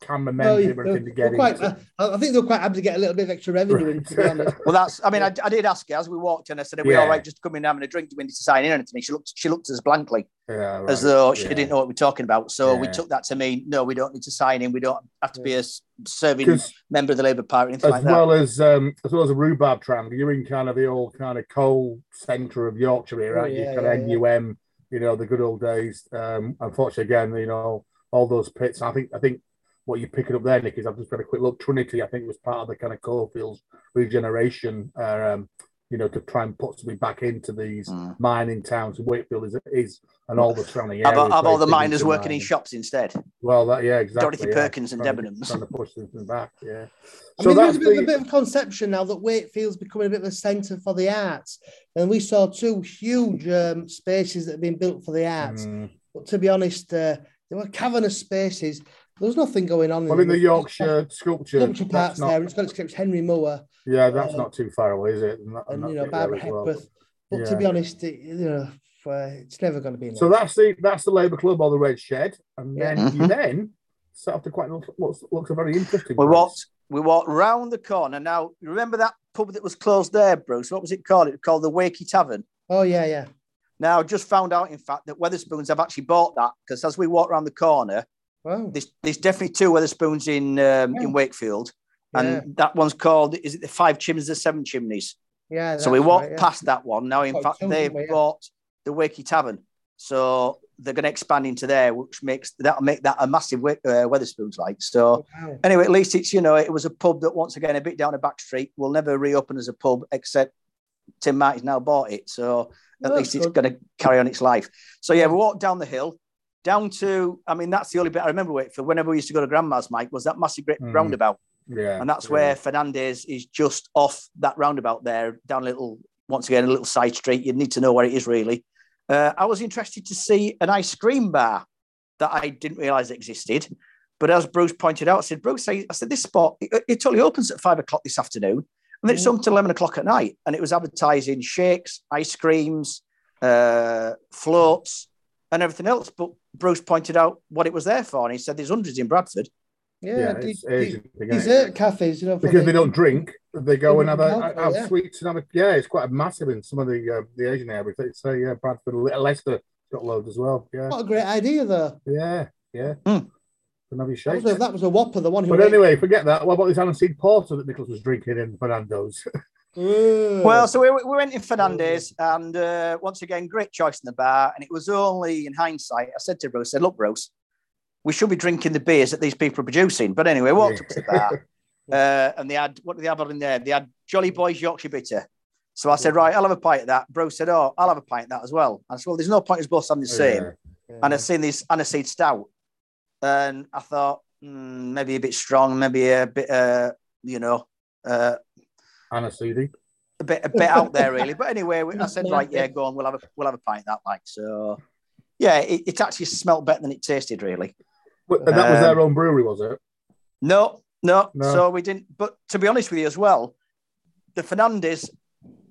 camera Well, membership you- or anything to get quite, in. I, I think they're quite happy to get a little bit of extra revenue in, to be honest. Well, that's. I mean, I, I did ask her as we walked in. I said, "Are we Yeah. all right? Just to come in and having a drink? Do we need to sign in or anything?" She looked. She looked at us blankly, Yeah, as though she yeah. didn't know what we're talking about. So we took that to mean, no, we don't need to sign in. We don't have to be a serving member of the Labour Party, anything as like that. well as um, as well as a rhubarb tram, you're in kind of the old kind of coal centre of Yorkshire here, Oh, right? yeah, You've got yeah, yeah. NUM, you know, the good old days. Um, unfortunately, again, you know, all those pits. I think I think what you're picking up there, Nick, is I've just had a quick look. Trinity, I think, was part of the kind of coalfields regeneration. Uh, um, you know, to try and put something back into these Mm. mining towns. Wakefield is is and all the surrounding Have, areas. have all the miners significant working in shops instead. Well, that yeah, exactly. Dorothy yeah. Perkins and Debenhams. trying to push something back. Yeah. I So mean, there's a bit, the- a bit of a conception now that Wakefield's becoming a bit of a centre for the arts. And we saw two huge um, spaces that have been built for the arts. Mm. But to be honest, uh, they were cavernous spaces. There was nothing going on. Well, in the them. Yorkshire sculpture, Sculpture parts not, there, it's got its scripts Henry Moore yeah, that's uh, not too far away, is it? And, that- and that you know bit Barbara as well. Hepworth. But to be honest, it, you know, uh, it's never going to be. So enough. that's the that's the Labour Club or the Red Shed, and Yeah. then you Mhm. then set up to quite looks, looks, looks a very interesting. We place. walked. We walked round the corner. Now, remember that pub that was closed there, Bruce? What was it called? It was called the Wakey Tavern. Oh yeah, yeah. Now, just found out, in fact, that Wetherspoons have actually bought that because as we walked around the corner, Wow. there's, there's definitely two Wetherspoons in um, Yeah. in Wakefield, Yeah. and that one's called is it the Five Chimneys, the Seven Chimneys? Yeah. so we walked right, yeah. past that one. Now, in Oh, fact, they've yeah. bought the Wakey Tavern, so they're going to expand into there, which makes that'll make that a massive uh, Wetherspoons like. So Wow. anyway, at least it's you know it was a pub that once again a bit down a back street will never reopen as a pub except Tim Martin's now bought it. So at Oh, least that's it's good. going to carry on its life. So yeah, we walked down the hill. Down to, I mean, that's the only bit I remember Wakefield. Whenever we used to go to Grandma's, Mike, was that massive great Mm. roundabout, yeah, and that's yeah. where Fernandes is just off that roundabout there, down a little, once again, a little side street. You'd need to know where it is really. Uh, I was interested to see an ice cream bar that I didn't realize existed. But as Bruce pointed out, I said, Bruce, I, I said, this spot, it, it only opens at five o'clock this afternoon. And it's Mm. open till 11 o'clock at night. And it was advertising shakes, ice creams, uh, floats, and everything else. But Bruce pointed out what it was there for. And he said, there's hundreds in Bradford. Yeah. yeah, de- it's Asian thing, isn't it? dessert cafes, you know, because the- they don't drink. They go and have, a, Alcohol, have yeah. sweets and have a, yeah, it's quite a massive in some of the uh, the Asian areas. It's uh, yeah, Bradford, Leicester got loads as well. Yeah, What a great idea, though. yeah, yeah. Hmm. Can have That was, a, that was a whopper, the one who. But anyway, forget that. What about this aniseed porter that Nicholas was drinking in Fernando's? Ugh. Well, so we, we went in Fernandes, and uh, once again, great choice in the bar. And it was only in hindsight, I said to Bruce, I said, Look, Bruce, we should be drinking the beers that these people are producing. But anyway, walked up to the bar, uh, and they had, what did they have in there? They had Jolly Boys Yorkshire Bitter. So I said, Right, I'll have a pint of that. Bruce said, Oh, I'll have a pint of that as well. I said, Well, there's no point us both having the same. Yeah. And I'd seen this aniseed stout, and I thought, mm, maybe a bit strong, maybe a bit, uh, you know, uh, Aniseed. a bit a bit out there really. But anyway, I said, right, yeah, go on, we'll have a we'll have a pint of that like so. Yeah, it, it actually smelt better than it tasted really. But- And that was Um, their own brewery, was it? No, no, No. So we didn't. But to be honest with you as well, the Fernandes,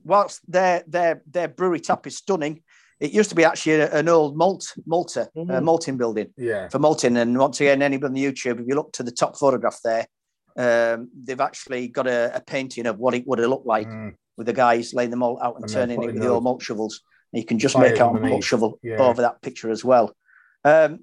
whilst their their their brewery tap is stunning, it used to be actually a- an old malt malter uh, Mhm. malting building Yeah. for malting. And once again, anybody on YouTube, if you look to the top photograph there, um, they've actually got a, a painting of what it would have looked like Mm. with the guys laying the malt out and, And turning it with the old malt shovels. And you can just make out a malt shovel Yeah. over that picture as well. Um,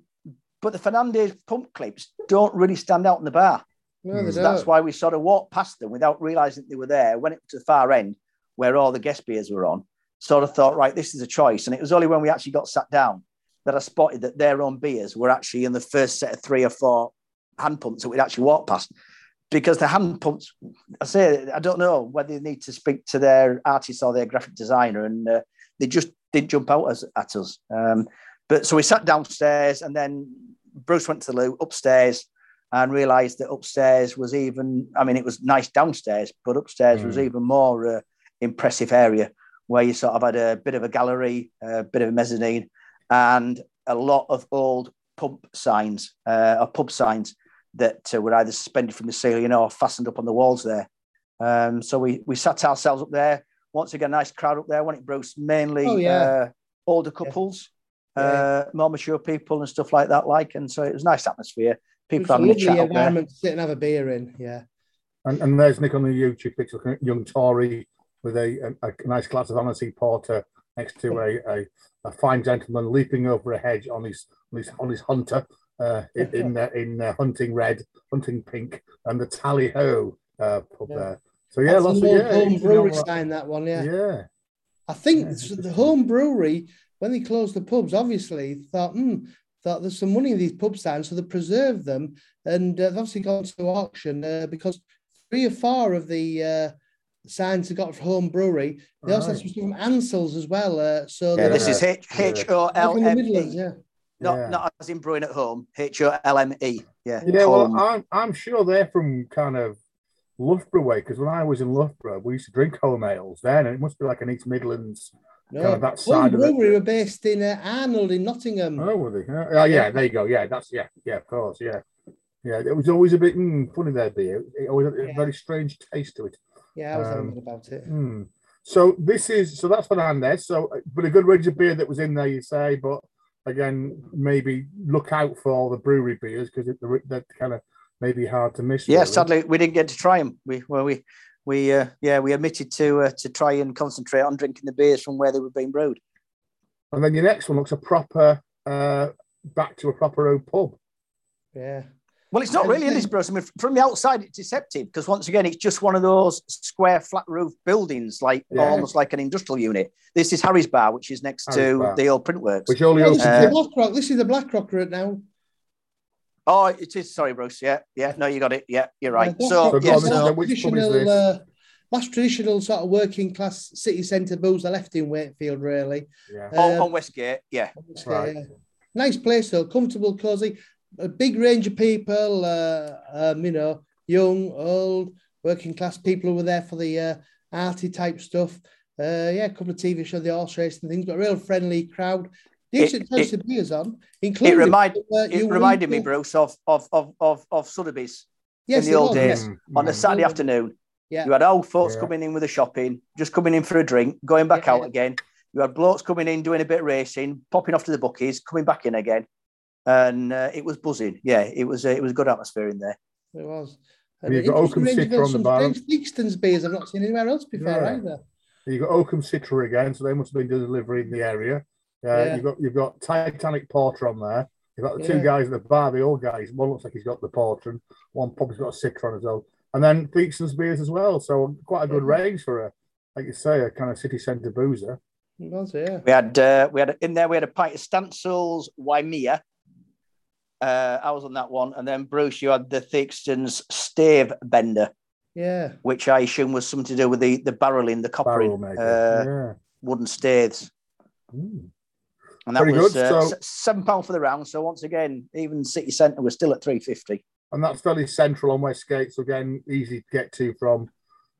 but the Fernandes pump clips don't really stand out in the bar. No, Mm. That's why we sort of walked past them without realizing they were there. Went up to the far end where all the guest beers were on. Sort of thought, right, this is a choice. And it was only when we actually got sat down that I spotted that their own beers were actually in the first set of three or four hand pumps that we'd actually walked past. Because the hand pumps, I say, I don't know whether they need to speak to their artist or their graphic designer, and uh, they just didn't jump out as, at us. Um, but so we sat downstairs, and then Bruce went to the loo upstairs and realised that upstairs was even. I mean, it was nice downstairs, but upstairs was Mm. even more uh, impressive area where you sort of had a bit of a gallery, a bit of a mezzanine, and a lot of old pub signs uh, or pub signs that uh, were either suspended from the ceiling or fastened up on the walls there. Um, so we we sat ourselves up there. Once again, nice crowd up there. When it Bruce, mainly Oh, yeah. uh, older couples, uh, more mature people and stuff like that. Like, and so it was a nice atmosphere. People a having a lovely chat up there. environment to sit and have a beer in. Yeah. And, and there's Nick on the YouTube picture, looking at young Tory with a, a, a nice glass of Aniseed Porter next to a, a, a fine gentleman leaping over a hedge on his on his, on his hunter uh, in in, uh, in uh, hunting red, hunting pink, and the Tally Ho uh, pub Yeah. there. So yeah, That's lots an of old yeah, home you know brewery what- sign, that one. Yeah. yeah. I think Yeah, the home brewery, when they closed the pubs, obviously thought, hmm, thought there's some money in these pub signs, so they preserved them, and uh, they've obviously gone to auction uh, because three or four of the uh, signs they got from home brewery, they also have Right. some stuff from Ansell's as well. Uh, so Yeah, this is Yeah. H H O up L in the M E, yeah. Not yeah. not as in brewing at home. H O L M E. Yeah. Yeah, well, I'm I'm sure they're from kind of Loughborough way because when I was in Loughborough, we used to drink home ales then, and it must be like an East Midlands No, kind of that home side of it. brewery were based in uh, Arnold in Nottingham. Oh, were they? Yeah, oh, yeah, there you go. Yeah, that's yeah, yeah, of course, yeah, yeah. It was always a bit mm, funny their beer. It always had a Yeah. very strange taste to it. Yeah, I was Um, thinking about it. Hmm. So this is so that's Fernandes. So, uh, but a good range of beer that was in there, you say. But again, maybe look out for all the brewery beers because they're, they're kind of maybe hard to miss. Yeah, really. sadly we didn't get to try them. We well we we uh, yeah we omitted to uh, to try and concentrate on drinking the beers from where they were being brewed. And then your next one looks a proper uh, back to a proper old pub. Yeah. Well, it's not really in this Bruce. I mean, from the outside, it's deceptive because once again, it's just one of those square flat roof buildings, like Yeah. almost like an industrial unit. This is Harry's Bar, which is next Harry's to Bar. the old Printworks. Which only Oh, this, opens is the Uh, Blackrock. this is the Blackrock route now. Oh, it is. Sorry, Bruce. Yeah, yeah. No, you got it. Yeah, you're right. Yeah, so, So yeah, that's so which pub is traditional, this? uh, last traditional sort of working class city centre booze I left in Wakefield, really. yeah. uh, on, on Westgate. Yeah, Right. Yeah. Nice place though, comfortable, cozy, a big range of people, uh, um, you know, young, old, working class people who were there for the uh, arty type stuff. Uh, yeah, a couple of TV shows, the horse race and things, got a real friendly crowd. Decent choice of beers on, including. remind- uh, it your reminded me, Bruce, of of of of, of Sotheby's Yes, in the old was, days. yeah. Mm, on a mm. Saturday afternoon. Yeah. You had old folks Yeah. coming in with the shopping, just coming in for a drink, going back Yeah. out again. You had blokes coming in, doing a bit of racing, popping off to the bookies, coming back in again, and uh, it was buzzing. Yeah, it was. Uh, it was a good atmosphere in there. It was. And you've got Oakham range Citra on the bar. strange Theakston's beers I've not seen anywhere else before Yeah. either. You've got Oakham Citra again, so they must have been delivering in the area. Uh, Yeah. You've got you've got Titanic Porter on there. You've got the two Yeah. guys at the bar, the old guys. One looks like he's got the Porter, and one probably's got a Citra on his own. And then Theakston's beers as well. So quite a good Yeah. range for a, like you say, a kind of city centre boozer. It was, yeah. We had uh, we had in there. We had a pint of Stancill's Waimea. Uh, I was on that one, and then Bruce, you had the Theakston's Stave Bender, Yeah. which I assume was something to do with the the barreling, the Barrel coppering, maker. uh, wooden staves. Mm. And that Very was good, uh, so- seven pound for the round. So once again, even city centre was still at three fifty. And that's fairly central on Westgate, so again, easy to get to from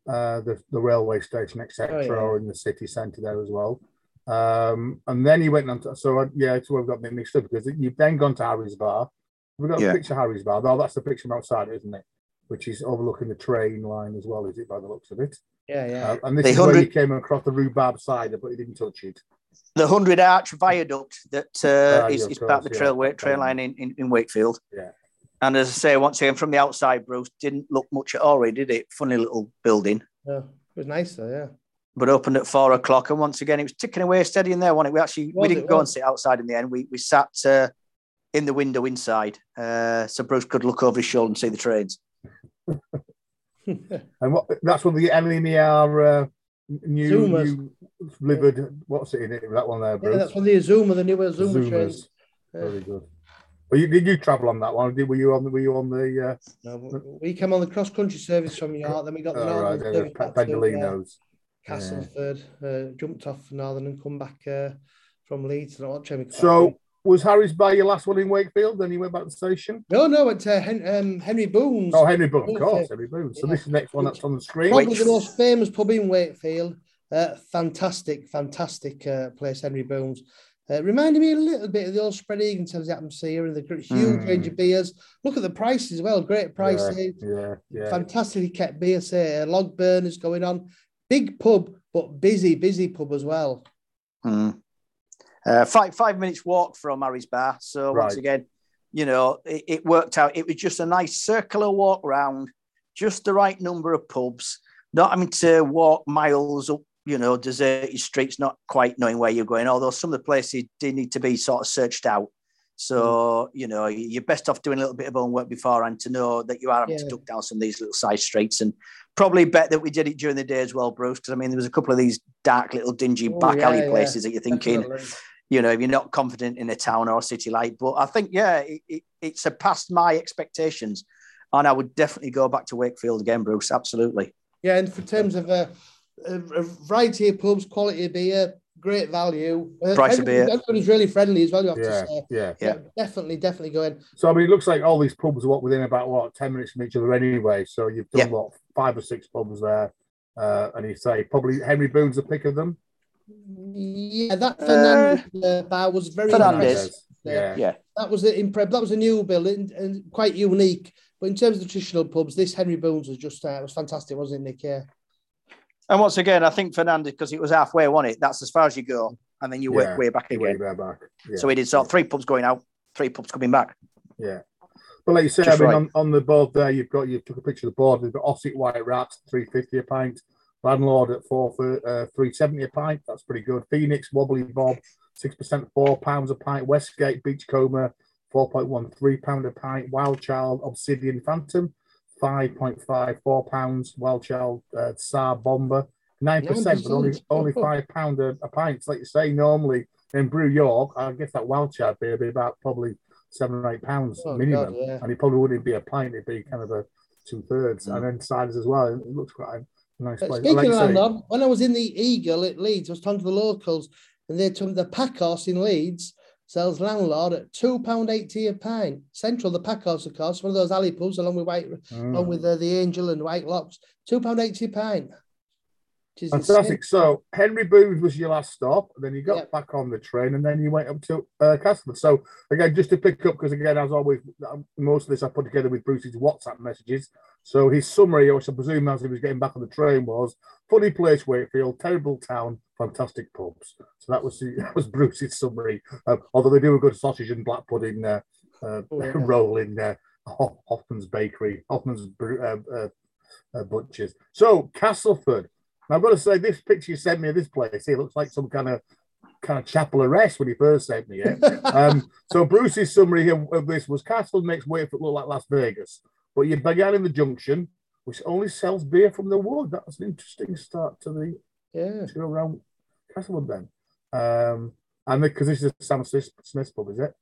uh, the, the railway station, etc., Oh, yeah. or in the city centre there as well. Um, and then he went on to, so uh, yeah, it's where we've got me mixed up because you've then gone to Harry's Bar. We've got Yeah. a picture of Harry's Bar. No, that's the picture from outside, isn't it? Which is overlooking the train line as well, is it, by the looks of it? Yeah, yeah. Uh, and this The is where he came across the rhubarb cider, but he didn't touch it. The hundred arch viaduct that uh, Ah, is, yeah, is part of the course, trail yeah. trail line in, in, in Wakefield. Yeah. And as I say, once again, from the outside, Bruce didn't look much at all, really, did it? Funny little building, yeah. It was nice though, yeah. But opened at four o'clock. And once again, it was ticking away steady in there, wasn't it? We actually Was, we didn't it go and sit outside in the end. We we sat uh, in the window inside, uh, so Bruce could look over his shoulder and see the trains. And what that's one of the LNER uh, new, Zoomers. new livered, what's it in it? That one there, yeah, Bruce? that's when the Azuma, the newer Azuma Zoomers. trains. Very good. But you, did you travel on that one? Did were you on the were you on the uh, No, we came on the cross country service from York, then we got the oh, right, there, service the back to uh, Pendolinos? Castleford, uh, jumped off northern and come back uh, from Leeds. And what train we come back So was Harry's Bay your last one in Wakefield? Then you went back to the station. No, no, it's uh, Hen- um, Henry Boon's. Oh, Henry Boon, of course, Henry Boon. So Yeah. this is the next one that's on the screen. Probably the most famous pub in Wakefield. Uh, fantastic, fantastic uh, place, Henry Boon's. Uh, reminded me a little bit of the old Spread Eagle in terms of the atmosphere and the gr- huge Mm. range of beers. Look at the prices as well, great prices. Yeah, yeah. Fantastically kept beer, say, uh, log burners going on. Big pub, but busy, busy pub as well. Hmm. Uh, five five minutes walk from Harry's Bar. So once again, you know, it, it worked out. It was just a nice circular walk round, just the right number of pubs, not having to walk miles up, you know, deserted streets, not quite knowing where you're going. Although some of the places did need to be sort of searched out. So, you know, you're best off doing a little bit of homework beforehand to know that you are having to duck down some of these little side streets. And probably bet that we did it during the day as well, Bruce, because I mean, there was a couple of these dark little dingy Oh, back yeah, alley yeah. places that you're thinking, Definitely. you know, if you're not confident in a town or a city like. But I think, yeah, it, it, it surpassed my expectations. And I would definitely go back to Wakefield again, Bruce. Absolutely. Yeah, and for terms of uh, a, a variety of pubs, quality of beer, great value. Uh, Price of beer. Everybody's really friendly as well, you have Yeah, to say. yeah. Yeah. Definitely, definitely going. So I mean, it looks like all these pubs are what within about what ten minutes from each other anyway. So you've done Yeah. what five or six pubs there, uh, and you say probably Henry Boon's the pick of them. Yeah, that Fernandes uh, bar was very Fernandes. impressive. yeah, Yeah. That was an impre- That was a new building and, and quite unique. But in terms of the traditional pubs, this Henry Boon's was just uh, was fantastic, wasn't it, Nick? Yeah. And once again, I think Fernandes, because it was halfway, wasn't it? That's as far as you go. And then you Yeah. work way back again. there back. Yeah. So we did sort of three pubs going out, three pubs coming back. Yeah. But like you say, Just I mean, right. on, on the board there, you've got you took a picture of the board. They've got Ossett White Rats, three fifty a pint. Landlord at four for uh, three seventy a pint. That's pretty good. Phoenix Wobbly Bob, six percent, four pounds a pint. Westgate Beachcomber, four point one three pound a pint. Wild Child Obsidian Phantom, five point five four pounds. Wild Child uh, Tsar Bomber, nine percent, but only 9%. only five pound a, a pint. It's like you say, normally in Brew York, I guess that Wild Child beer would be about probably seven or eight pounds Oh, minimum, God, yeah. and it probably wouldn't be a pint; it'd be kind of a two thirds, Mm. and then ciders as well. It looks quite a nice But place. speaking Like of you say- landlord, when I was in the Eagle at Leeds, I was talking to the locals, and they told me the Packhorse in Leeds sells landlord at two pound eighty a pint. Central, the Packhorse, of course, one of those alley pubs along with White, Mm. along with uh, the Angel and Whitelocks, two pound eighty a pint. Insane. Fantastic. So Henry Booth was your last stop, and then you got Yep. back on the train, and then you went up to uh, Castleford. So again, just to pick up, because again, as always, um, most of this I put together with Bruce's WhatsApp messages. So his summary, which I presume as he was getting back on the train, was funny place Wakefield, terrible town, fantastic pubs. So that was the, that was Bruce's summary. Uh, although they do a good sausage and black pudding uh, uh, Oh, yeah. roll in uh, Hoffman's Bakery, Hoffman's uh, uh, uh, Butchers. So Castleford. Now, I've got to say, this picture you sent me of this place, it looks like some kind of kind of chapel arrest when you first sent me it. Um, so Bruce's summary here of this was Castle makes Wakefield look like Las Vegas, but you began in the junction, which only sells beer from the wood. That's an interesting start to the yeah. to go around Castlewood then. Um, and because this is a Sam Smith, Smith's pub, is it?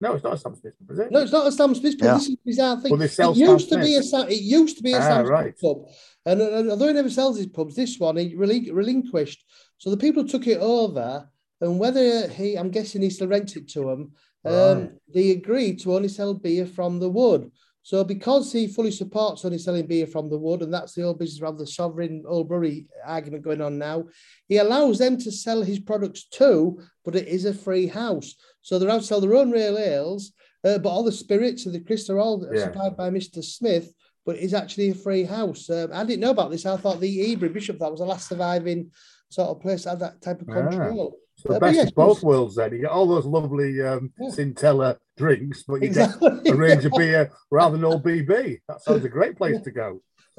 No, it's not a Sam Smith's pub, is it? No, it's not a Sam Smith pub. Yeah. This is a bizarre thing. Well, they sell it used Sam to be a Sam, it used to be a Ah, Sam right. Smith pub, and, and although he never sells his pubs, this one he relin- relinquished. So the people took it over, and whether he, I'm guessing he still rents it to them, um, Right. they agreed to only sell beer from the wood. So because he fully supports only selling beer from the wood, and that's the old business around the sovereign old brewery argument going on now, he allows them to sell his products too, but it is a free house. So they're allowed to sell their own real ales, uh, but all the spirits and the crystal are all Yeah. supplied by Mr. Smith, but it's actually a free house. Um, I didn't know about this. I thought the Hebrew Bishop that was the last surviving sort of place that had that type of Ah. control. So the Uh, but best yes, of both worlds then. You get all those lovely um, Yeah. Sintella drinks, but you Exactly. get a range of beer rather than all BB. That sounds a great place to go.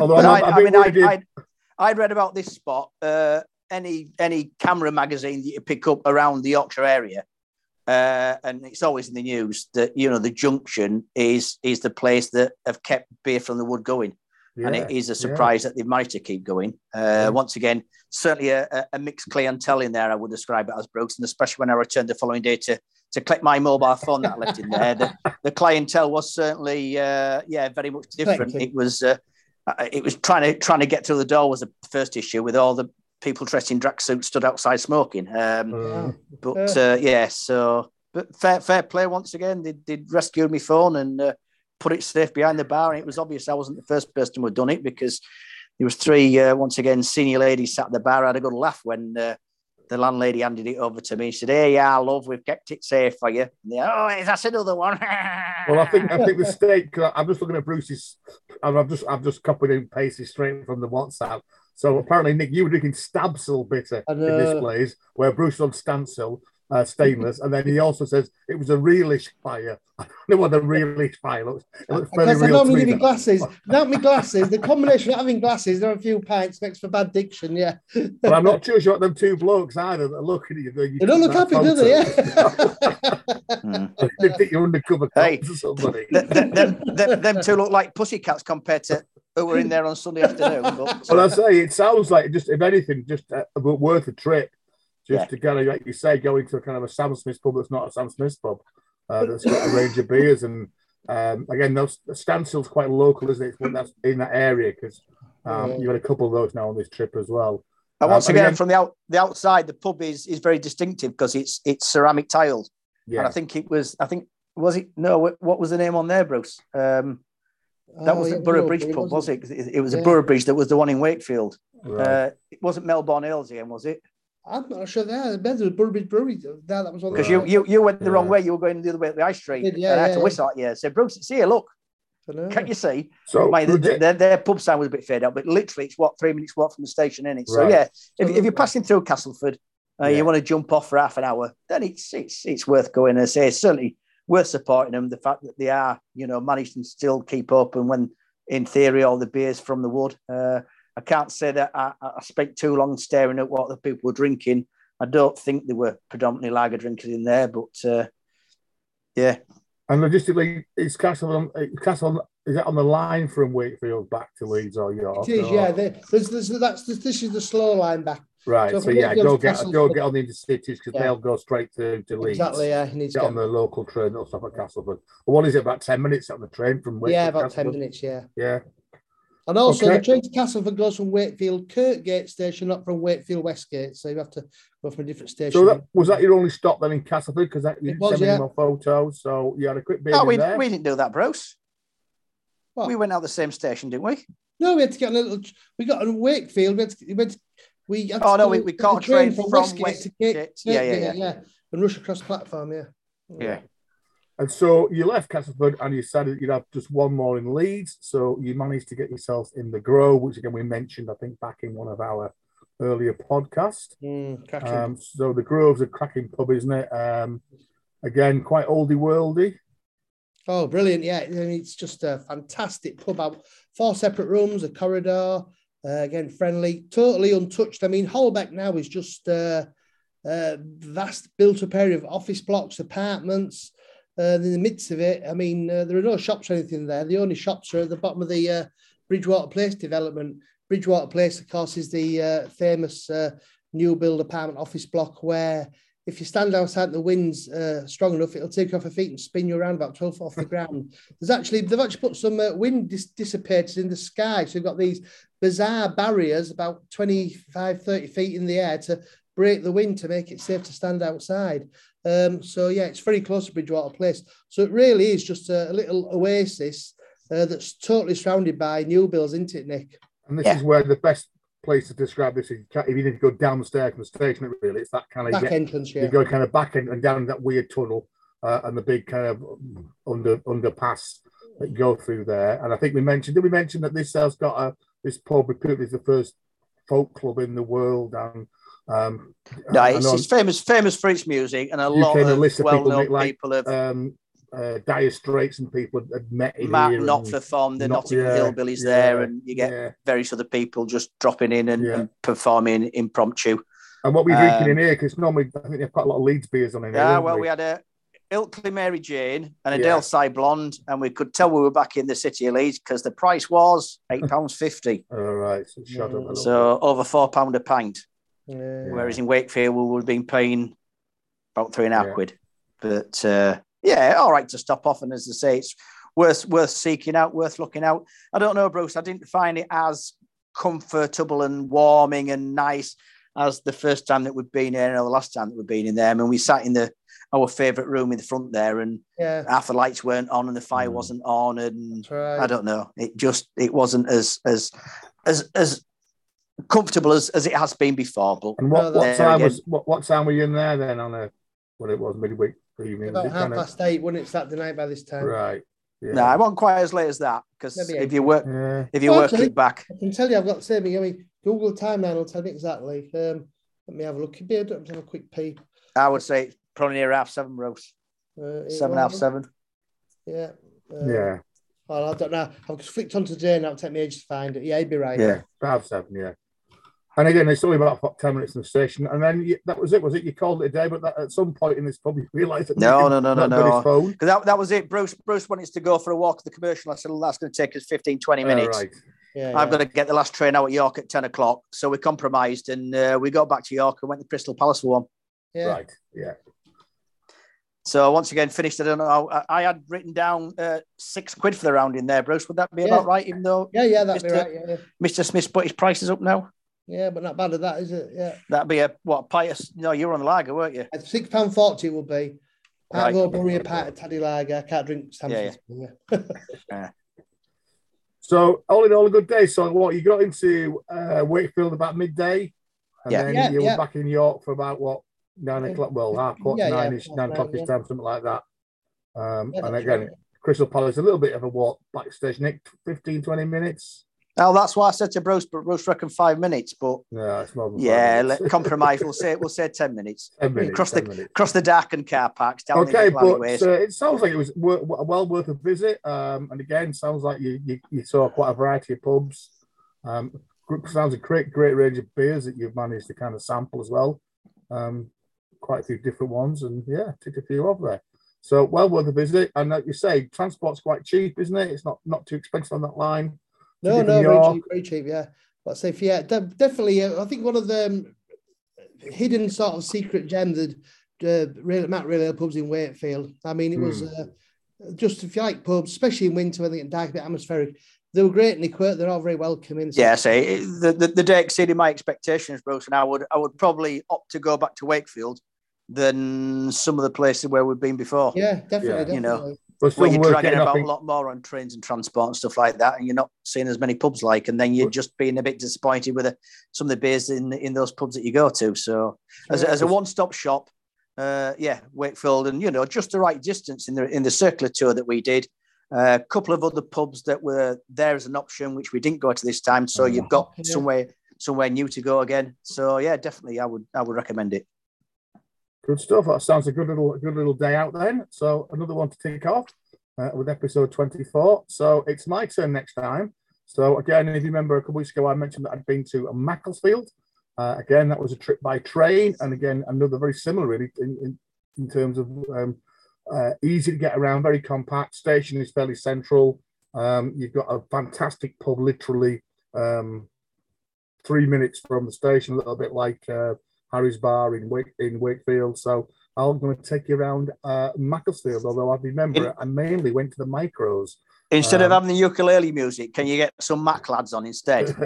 Although But I'm, I, a I bit mean, I, if- I'd, I'd read about this spot. Uh, any any CAMRA magazine that you pick up around the Yorkshire area, uh, and it's always in the news that you know the junction is is the place that have kept beer from the wood going, and it is Yeah, a yeah. surprise that they've managed to keep going. Uh, Yeah. Once again, certainly a, a- mixed clientele in there. I would describe it as Brooks, and especially when I returned the following day to to collect my mobile phone that I left in there. The, the clientele was certainly uh, yeah very much different. It was. Uh, uh, it was trying to trying to get through the door was the first issue with all the people dressed in drag suits stood outside smoking. Um, Uh, but uh, yeah, so but fair fair play once again. They they rescued my phone and uh, put it safe behind the bar, and it was obvious I wasn't the first person who had done it because there was three uh, once again senior ladies sat at the bar. I had a good laugh when. Uh, the landlady handed it over to me. She said, "Hey, yeah, love, we've kept it safe for you." And they, oh, that's another one. well, I think I think the steak. I'm just looking at Bruce's, and I've just I've just copied and pasted straight from the WhatsApp. So apparently, Nick, you were drinking Stabsil bitter I in this place, where Bruce was on Stancill, uh, stainless, and then he also says it was a realish fire. I don't know what a realish fire looks. It looks very Because I real to normally me. give me glasses. not me glasses, the combination of having glasses and a few pints makes for bad diction. Yeah, But I'm not too sure them two blokes either that are looking at you. You they don't look happy, that do they? Yeah. Hmm. they think you're undercover Hey. cops or somebody. Th- th- them, them, them two look like pussycats compared to who were in there on Sunday afternoon. But, Well, I say it sounds like just if anything, just uh, worth a trip, just Yeah. to kind of like you say, go into a kind of a Sam Smith's pub that's not a Sam Smith's pub. Uh, that's got a range of beers and um, again, those Stancill's quite local, isn't it? It's That's in that area because um, Yeah. you've had a couple of those now on this trip as well. and once Um, again, again- from the out the outside, the pub is is very distinctive because it's it's ceramic tiled. And I think it was. I think was it? No, what, what was the name on there, Bruce? Um, that Oh, was yeah, the Borough no, Bridge but pub, was wasn't- it? 'Cause It, it was a Yeah. Borough Bridge that was the one in Wakefield. right. Uh, it wasn't Melbourne Hills again, was it? I'm not sure there. There was Burbage Brewery. There, that was one. Because you, you you went the wrong way. You were going the other way at the high street. Did, yeah, and I had yeah, to whistle at you. Said, Bruce, see you, look. I Can't you see? so Mate, legit- their, their, their pub sign was a bit faded out, but literally it's what three minutes walk from the station, in it. So Right. yeah, if, So if you're passing through Castleford, uh, Yeah. you want to jump off for half an hour, then it's it's it's worth going. And say it's certainly worth supporting them. The fact that they are, you know, managed to still keep up, and when in theory all the beers from the wood. Uh, I can't say that I, I spent too long staring at what the people were drinking. I don't think there were predominantly lager drinkers in there, but uh, yeah, and logistically, is Castle on is Castle on, is it on the line from Wakefield back to Leeds or York? It is, or- yeah. There- There's, there's, that's this is the slow line back. Right. So So, yeah, go get Castleford- don't get on the intercities because Yeah. they'll go straight to, to Leeds. Exactly. Yeah, he needs Get to on the local train. They'll stop at Castleford. Well, what is it? About ten minutes on the train from Wakefield. Yeah, to about ten minutes. Yeah. Yeah. And also, Okay. the train to Castleford goes from Wakefield Kirkgate station, not from Wakefield Westgate. So you have to go from a different station. So that was that your only stop then in Castleford because that you It was, sent me yeah. more photos. So you had a quick bit oh, we, there. we didn't do that, Bruce. What? We went out the same station, didn't we? No, we had to get a little. We got in Wakefield. We had to, we had to, we had Oh no, we, we get caught a the train from from Westgate West. to Kirk- yeah, yeah, Kirkgate, yeah, and rush across the platform. Yeah. yeah. And so you left Castleford and you decided you'd have just one more in Leeds. So you managed to get yourself in the Grove, which again we mentioned, I think, back in one of our earlier podcasts. Mm. Um, so the Grove's a cracking pub, isn't it? Um, again, quite oldie worldy. Oh, brilliant! Yeah, I mean, it's just a fantastic pub. Out four separate rooms, a corridor. Uh, again, friendly, totally untouched. I mean, Holbeck now is just uh, uh, vast built-up area of office blocks, apartments. Uh, in the midst of it, I mean, uh, there are no shops or anything there. The only shops are at the bottom of the uh, Bridgewater Place development. Bridgewater Place, of course, is the uh, famous uh, new build apartment office block where if you stand outside the wind's uh, strong enough, it'll take you off your feet and spin you around about 12 foot off the ground. There's actually, they've actually put some uh, wind dis- dissipators in the sky. So you've got these bizarre barriers about 25, 30 feet in the air to break the wind to make it safe to stand outside. Um, so yeah, it's very close to Bridgewater Place. So it really is just a, a little oasis uh, that's totally surrounded by new builds, isn't it, Nick? And this Yeah. is where the best place to describe this is if you need to go down the stairs from the station, really, it's that kind of Back get, entrance, yeah. you go kind of back in and down that weird tunnel uh, and the big kind of under underpass that go through there. And I think we mentioned, did we mention that this has got a this pub reputed as the first folk club in the world and um No, it's, it's famous famous for its music, and a lot of people, well-known like, people have. um uh, Dire Straits and people had met in Mark here and- Knopfler formed the Not- Nottingham yeah, Hillbillies yeah, there, and you get yeah. various other people just dropping in and, and performing impromptu. And what we're drinking Um, in here, because normally I think they've got a lot of Leeds beers on in here. Yeah, well, we? we had a Ilkley Mary Jane and a Yeah. Blonde, and we could tell we were back in the city of Leeds because the price was eight pounds fifty, All right, so a so over four pound a pint. Yeah. Whereas in Wakefield we would have been paying about three and a half Yeah. quid. But uh, yeah, all right to stop off, and as I say, it's worth worth seeking out, worth looking out. I don't know, Bruce. I didn't find it as comfortable and warming and nice as the first time that we've been here or the last time that we've been in there. I mean, we sat in the our favourite room in the front there, and Yeah, half the lights weren't on and the fire Mm. wasn't on, and right. I don't know. It just it wasn't as as as as comfortable as, as it has been before. But And what, what time again. was what, what time were you in there then on a what it was midweek evening? Was About it half kinda- past eight, wasn't it? Saturday night by this time. right. Yeah. no, I wasn't quite as late as that because if you work yeah. if you Oh, work actually- it back, I can tell you, I've got the same. I mean, Google timeline will tell me exactly. Um, let me have a look. You'd be able to have a quick peep. I would say probably near half seven, Rose. Uh, Seven, half seven. Yeah. Uh, Yeah. Oh, I don't know. I've just flicked onto today now. It'll take me ages to find it. Yeah, you'd be right. Yeah. About seven. Yeah. And again, it's only about what, ten minutes from the station, and then you, that was it. Was it? You called it a day, but that, at some point in this, probably realised that No, Nick no, no, no, no. Because that, that was it. Bruce Bruce wanted to go for a walk at the commercial. I said, well, that's going to take us 15, 20 Oh, minutes. right. Yeah, I've yeah. got to get the last train out at York at 10 o'clock. So we compromised and uh, we got back to York and went to Crystal Palace for one. yeah. Right. Yeah. So once again, finished. I don't know. I, I had written down uh, six quid for the round in there, Bruce. Would that be Yeah. about right? Even though Yeah, yeah, that'd be right. Yeah, yeah. Mr. Smith's put his prices up now, yeah, but not bad at that, is it? Yeah. that'd be a what? Pious? No, you were on the lager, weren't you? At six pound forty it will be. Part Right. of Oberry, a part of Taddy Lager. I can't drink Samson's. Yeah, yeah. So all in all, a good day. So what you got into uh, Wakefield about midday, and Yeah. then Yeah, you yeah. were back in York for about what nine o'clock? Well, half quarter Yeah, yeah, nine ish, nine nine, o'clock ish yeah. time, something like that. Um, Yeah, and again, right. Crystal Palace a little bit of a walk backstage. Nick, 15, 20 minutes. Oh, that's why I said to Bruce, but Bruce reckoned five minutes. But No, it's more than five yeah, let, compromise. We'll say we'll say ten minutes. 10 minutes. Cross 10 the minutes. cross the darkened car parks down Okay, the but uh, it sounds like it was wor- well worth a visit. Um, and again, sounds like you, you you saw quite a variety of pubs. Um, sounds a great great range of beers that you've managed to kind of sample as well. Um, quite a few different ones, and yeah, took a few off there. So well worth a visit. And like you say, transport's quite cheap, isn't it? It's not not too expensive on that line. No, no, than very cheap, very cheap. Yeah, but say yeah, de- definitely. Uh, I think one of the um, hidden sort of secret gems that uh, real, Matt Real Ale pubs in Wakefield. I mean, it was Hmm. uh, just if you like pubs, especially in winter when they get dark, a bit atmospheric. They were great and they quite, they're all very welcoming. So- Yeah, say the, the the day exceeded my expectations, Bruce, and I would I would probably opt to go back to Wakefield than some of the places where we've been before. yeah, definitely, Yeah. You know. But Where you're dragging about a lot more on trains and transport and stuff like that, and you're not seeing as many pubs like, and then you're just being a bit disappointed with the, some of the beers in in those pubs that you go to. So, as a, as a one stop shop, uh, yeah, Wakefield, and you know, just the right distance in the in the circular tour that we did. A couple of other pubs that were there as an option, which we didn't go to this time. So Mhm. you've got Yeah. somewhere somewhere new to go again. So yeah, definitely, I would I would recommend it. Good stuff. That sounds a good little good little day out then. So another one to tick off uh, with episode 24. So it's my turn next time. So again, if you remember a couple weeks ago, I mentioned that I'd been to Macclesfield. Uh, again, that was a trip by train, and again, another very similar really in, in, in terms of um, uh, easy to get around, very compact. Station is fairly central. Um, you've got a fantastic pub, literally um, three minutes from the station, a little bit like uh, Harry's Bar in Wake, in Wakefield. So I'm going to take you around uh, Macclesfield. Although I remember I mainly went to the micros. Instead of Um, having the ukulele music, can you get some Macc Lads on instead?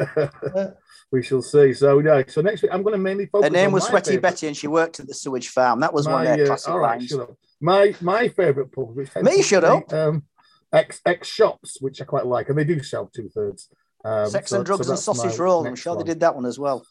we shall see. So yeah, so next week I'm going to mainly focus. Her name was Sweaty favourite- Betty, and she worked at the sewage farm. That was one my, of their uh, classic right, lines. My my favourite pub, which Me, shut up. Um, X X shops, which I quite like, and they do sell two thirds. Um, Sex so- and drugs so and sausage roll. I'm sure one. they did that one as well.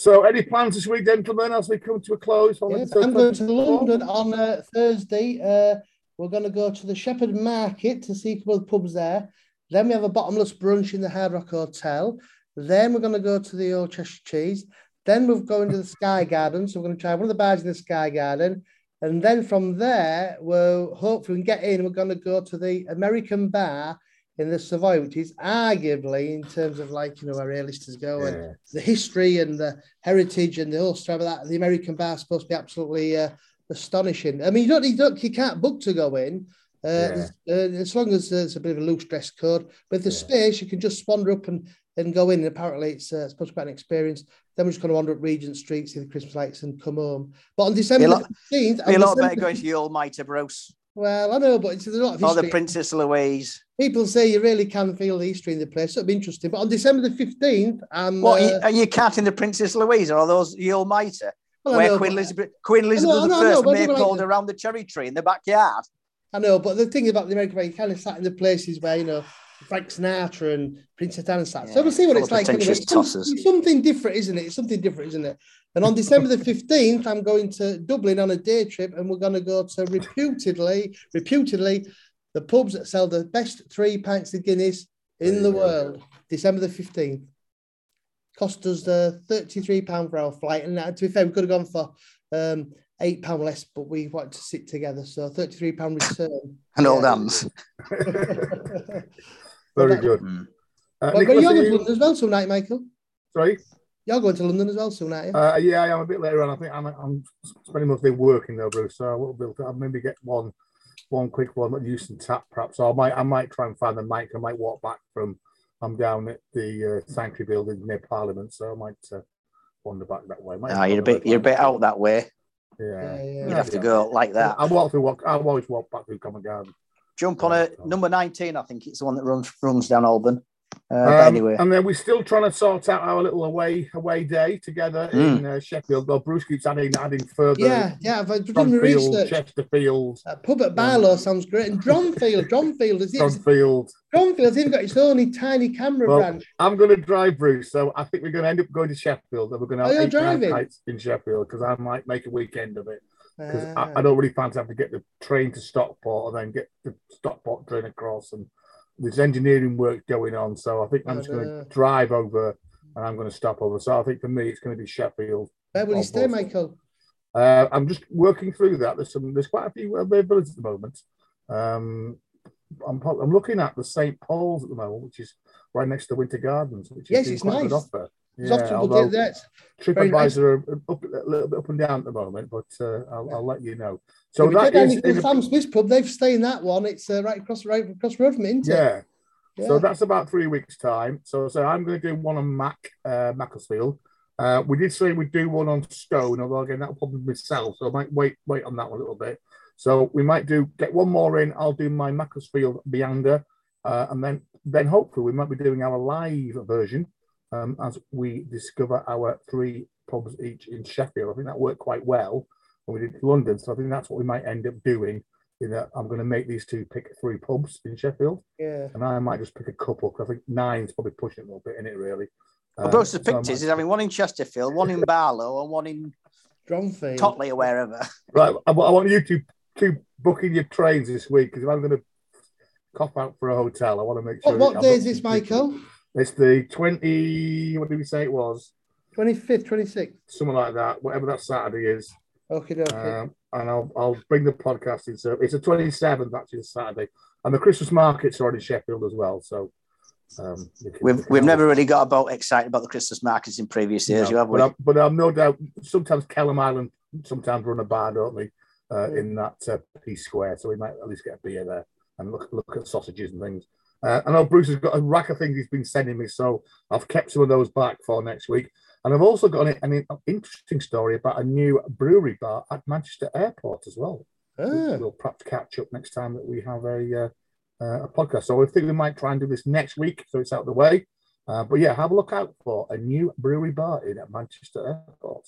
So, any plans this week, gentlemen, as we come to a close? episode I'm going to London on uh, Thursday. Uh, we're going to go to the Shepherd Market to see a couple of pubs there. Then we have a bottomless brunch in the Hard Rock Hotel. Then we're going to go to the Old Cheshire Cheese. Then we're going to the Sky Garden. So we're going to try one of the bars in the Sky Garden. And then from there, we'll hopefully we get in. We're going to go to the American Bar in the Savoy, which is arguably, in terms of like, you know, where A-listers go and the history and the heritage and the whole story of that. The American bar is supposed to be absolutely uh, astonishing. I mean, you don't, you don't, you can't book to go in. Uh, uh, as long as there's a bit of a loose dress code, but there's Yeah. space, you can just wander up and, and go in. And apparently, it's uh, supposed to be quite an experience. Then we're just going to wander up Regent Street, see the Christmas lights, and come home. But on December Be a lot- 15th, Be a lot better going to the old mitre, Bruce. Well, I know, but it's, there's a lot of or history. the Princess Louise. People say you really can feel the history in the place. It'll be interesting. But on December the 15th, I'm. What uh, are you, are you counting the Princess Louise or are those the Almighty? well, Where know, Queen Elizabeth Queen Elizabeth I know, I know, I like around the cherry tree in the backyard. I know, but the thing about the American way, you kind of sat in the places where, you know, Frank Sinatra and Princess Diana sat. so Yeah, we'll see what it's like. Anyway. pretentious It's, some- something different, isn't it? It's something different, isn't it? And on December the 15th, I'm going to Dublin on a day trip and we're going to go to reputedly, reputedly, the pubs that sell the best three pints of Guinness in the world. December the 15th. Cost us uh, £33 for our flight. And uh, to be fair, we could have gone for um, £8 less, but we wanted to sit together. So £33 return. And old Yeah. hands. Very that- good. Mm. Uh, But, but Nicholas, you're are going to London as well tonight, Michael. sorry. You're going to London as well soon, aren't you? Uh, yeah, I am a bit later on. I think I'm, I'm spending most of the day working though, Bruce. So I will be able to I'll maybe get one, one quick one at Euston Tap, perhaps. So I might, I might try and find the mic. I might walk back from. I'm down at the uh, Sanctuary Building near Parliament, so I might uh, wander back that way. Might Ah, you're a bit you're a bit out that way. Yeah, Yeah, yeah. You'd have to go like that. I walk through. Walk. I always walk back through Covent Garden. Jump on a number 19, I think it's the one that runs runs down Alban. Uh, Um, anyway, and then we're still trying to sort out our little away away day together in uh, Sheffield. Well, Bruce keeps adding adding further. yeah, yeah. I've done my research. Chesterfield, Uh, pub at Barlow sounds great. And Dronfield, Dronfield, is it? Drumfield. Dronfield's even got its own tiny CAMRA Well, branch. I'm going to drive Bruce, so I think we're going to end up going to Sheffield, and we're going to Oh, have you're eight driving? nights in Sheffield because I might make a weekend of it because Ah. I, I don't really fancy having to get the train to Stockport and then get the Stockport train across, and there's engineering work going on. So I think I'm just going to drive over and I'm going to stop over. So I think for me, it's going to be Sheffield. Where will you stay. Michael? Uh, I'm just working through that. There's some, there's quite a few availabilities at the moment. Um, I'm, I'm looking at the St Paul's at the moment, which is right next to Winter Gardens, which Yes, is it's quite a good nice. offer. There's Yeah, often good although dates. Very nice. TripAdvisor are up, a little bit up and down at the moment, but uh, I'll, I'll let you know. So So that is, a- Sam Smith's pub. They've stayed in that one. It's uh, right across right across the road from it, yeah. Yeah. So that's about three weeks' time. So, so I'm going to do one on Mac, uh, Macclesfield. Uh, we did say we'd do one on Stone, although again that'll probably be myself, so I might wait wait on that one a little bit. So we might do get one more in. I'll do my Macclesfield Meander, uh, and then then hopefully we might be doing our live version um, as we discover our three pubs each in Sheffield. I think that worked quite well when we did London, so I think that's what we might end up doing. In that I'm going to make these two pick three pubs in Sheffield yeah. and I might just pick a couple because I think nine's probably pushing it a little bit in it really. well, Um, Bruce's so I pictures might- is having one in Chesterfield, one in Barlow, and one in Dronfield. Totley or wherever. right. I, I want you to to book in your trains this week because if I'm going to cop out for a hotel, I want to make sure. What, what day is this, some people. Michael? It's the twenty. What did we say it was? 25th, 26th. Something like that. Whatever that Saturday is. Okay, okay. Um, and I'll I'll bring the podcast in. So it's the twenty seventh actually, Saturday, and the Christmas markets are in Sheffield as well. So. Um, can- We've we've never really got about excited about the Christmas markets in previous years, No, you have we? but, I'm, but I'm no doubt. Sometimes Kelham Island sometimes run a bar, don't they? Uh, in that uh, Peace Square, so we might at least get a beer there and look look at sausages and things. Uh, I know Bruce has got a rack of things he's been sending me, so I've kept some of those back for next week. And I've also got an, an interesting story about a new brewery bar at Manchester Airport as well. Ah, We'll perhaps catch up next time that we have a uh, uh, a podcast. So I think we might try and do this next week, so it's out of the way. Uh, but yeah, have a look out for a new brewery bar in at Manchester Airport.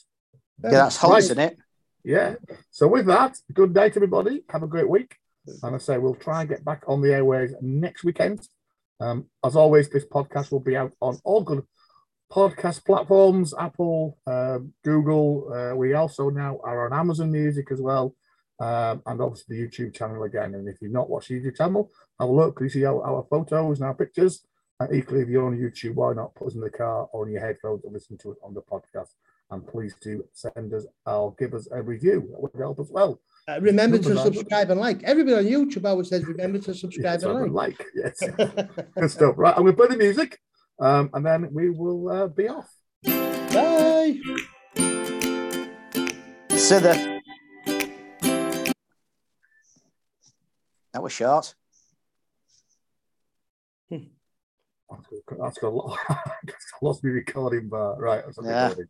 yeah, that's hot, Right. isn't it? Yeah. So with that, good day to everybody. Have a great week. And I say we'll try and get back on the airways next weekend. Um, as always, this podcast will be out on all good podcast platforms, Apple, um, Google. Uh, we also now are on Amazon Music as well. Um, and obviously the YouTube channel again. And if you've not watched the YouTube channel, have a look. You see our, our photos and our pictures. And equally, if you're on YouTube, why not put us in the car or in your headphones and listen to it on the podcast? And please do send us or give us a review. That would help as well. Uh, remember to subscribe and like. Everybody on YouTube always says, remember to subscribe Yes, I would and like. Yes. Good stuff. Right, I'm going to play the music um, and then we will uh, be off. Bye. So the that was short. That's got, that's got a lot. I lost my recording but Right, that's Yeah. recording.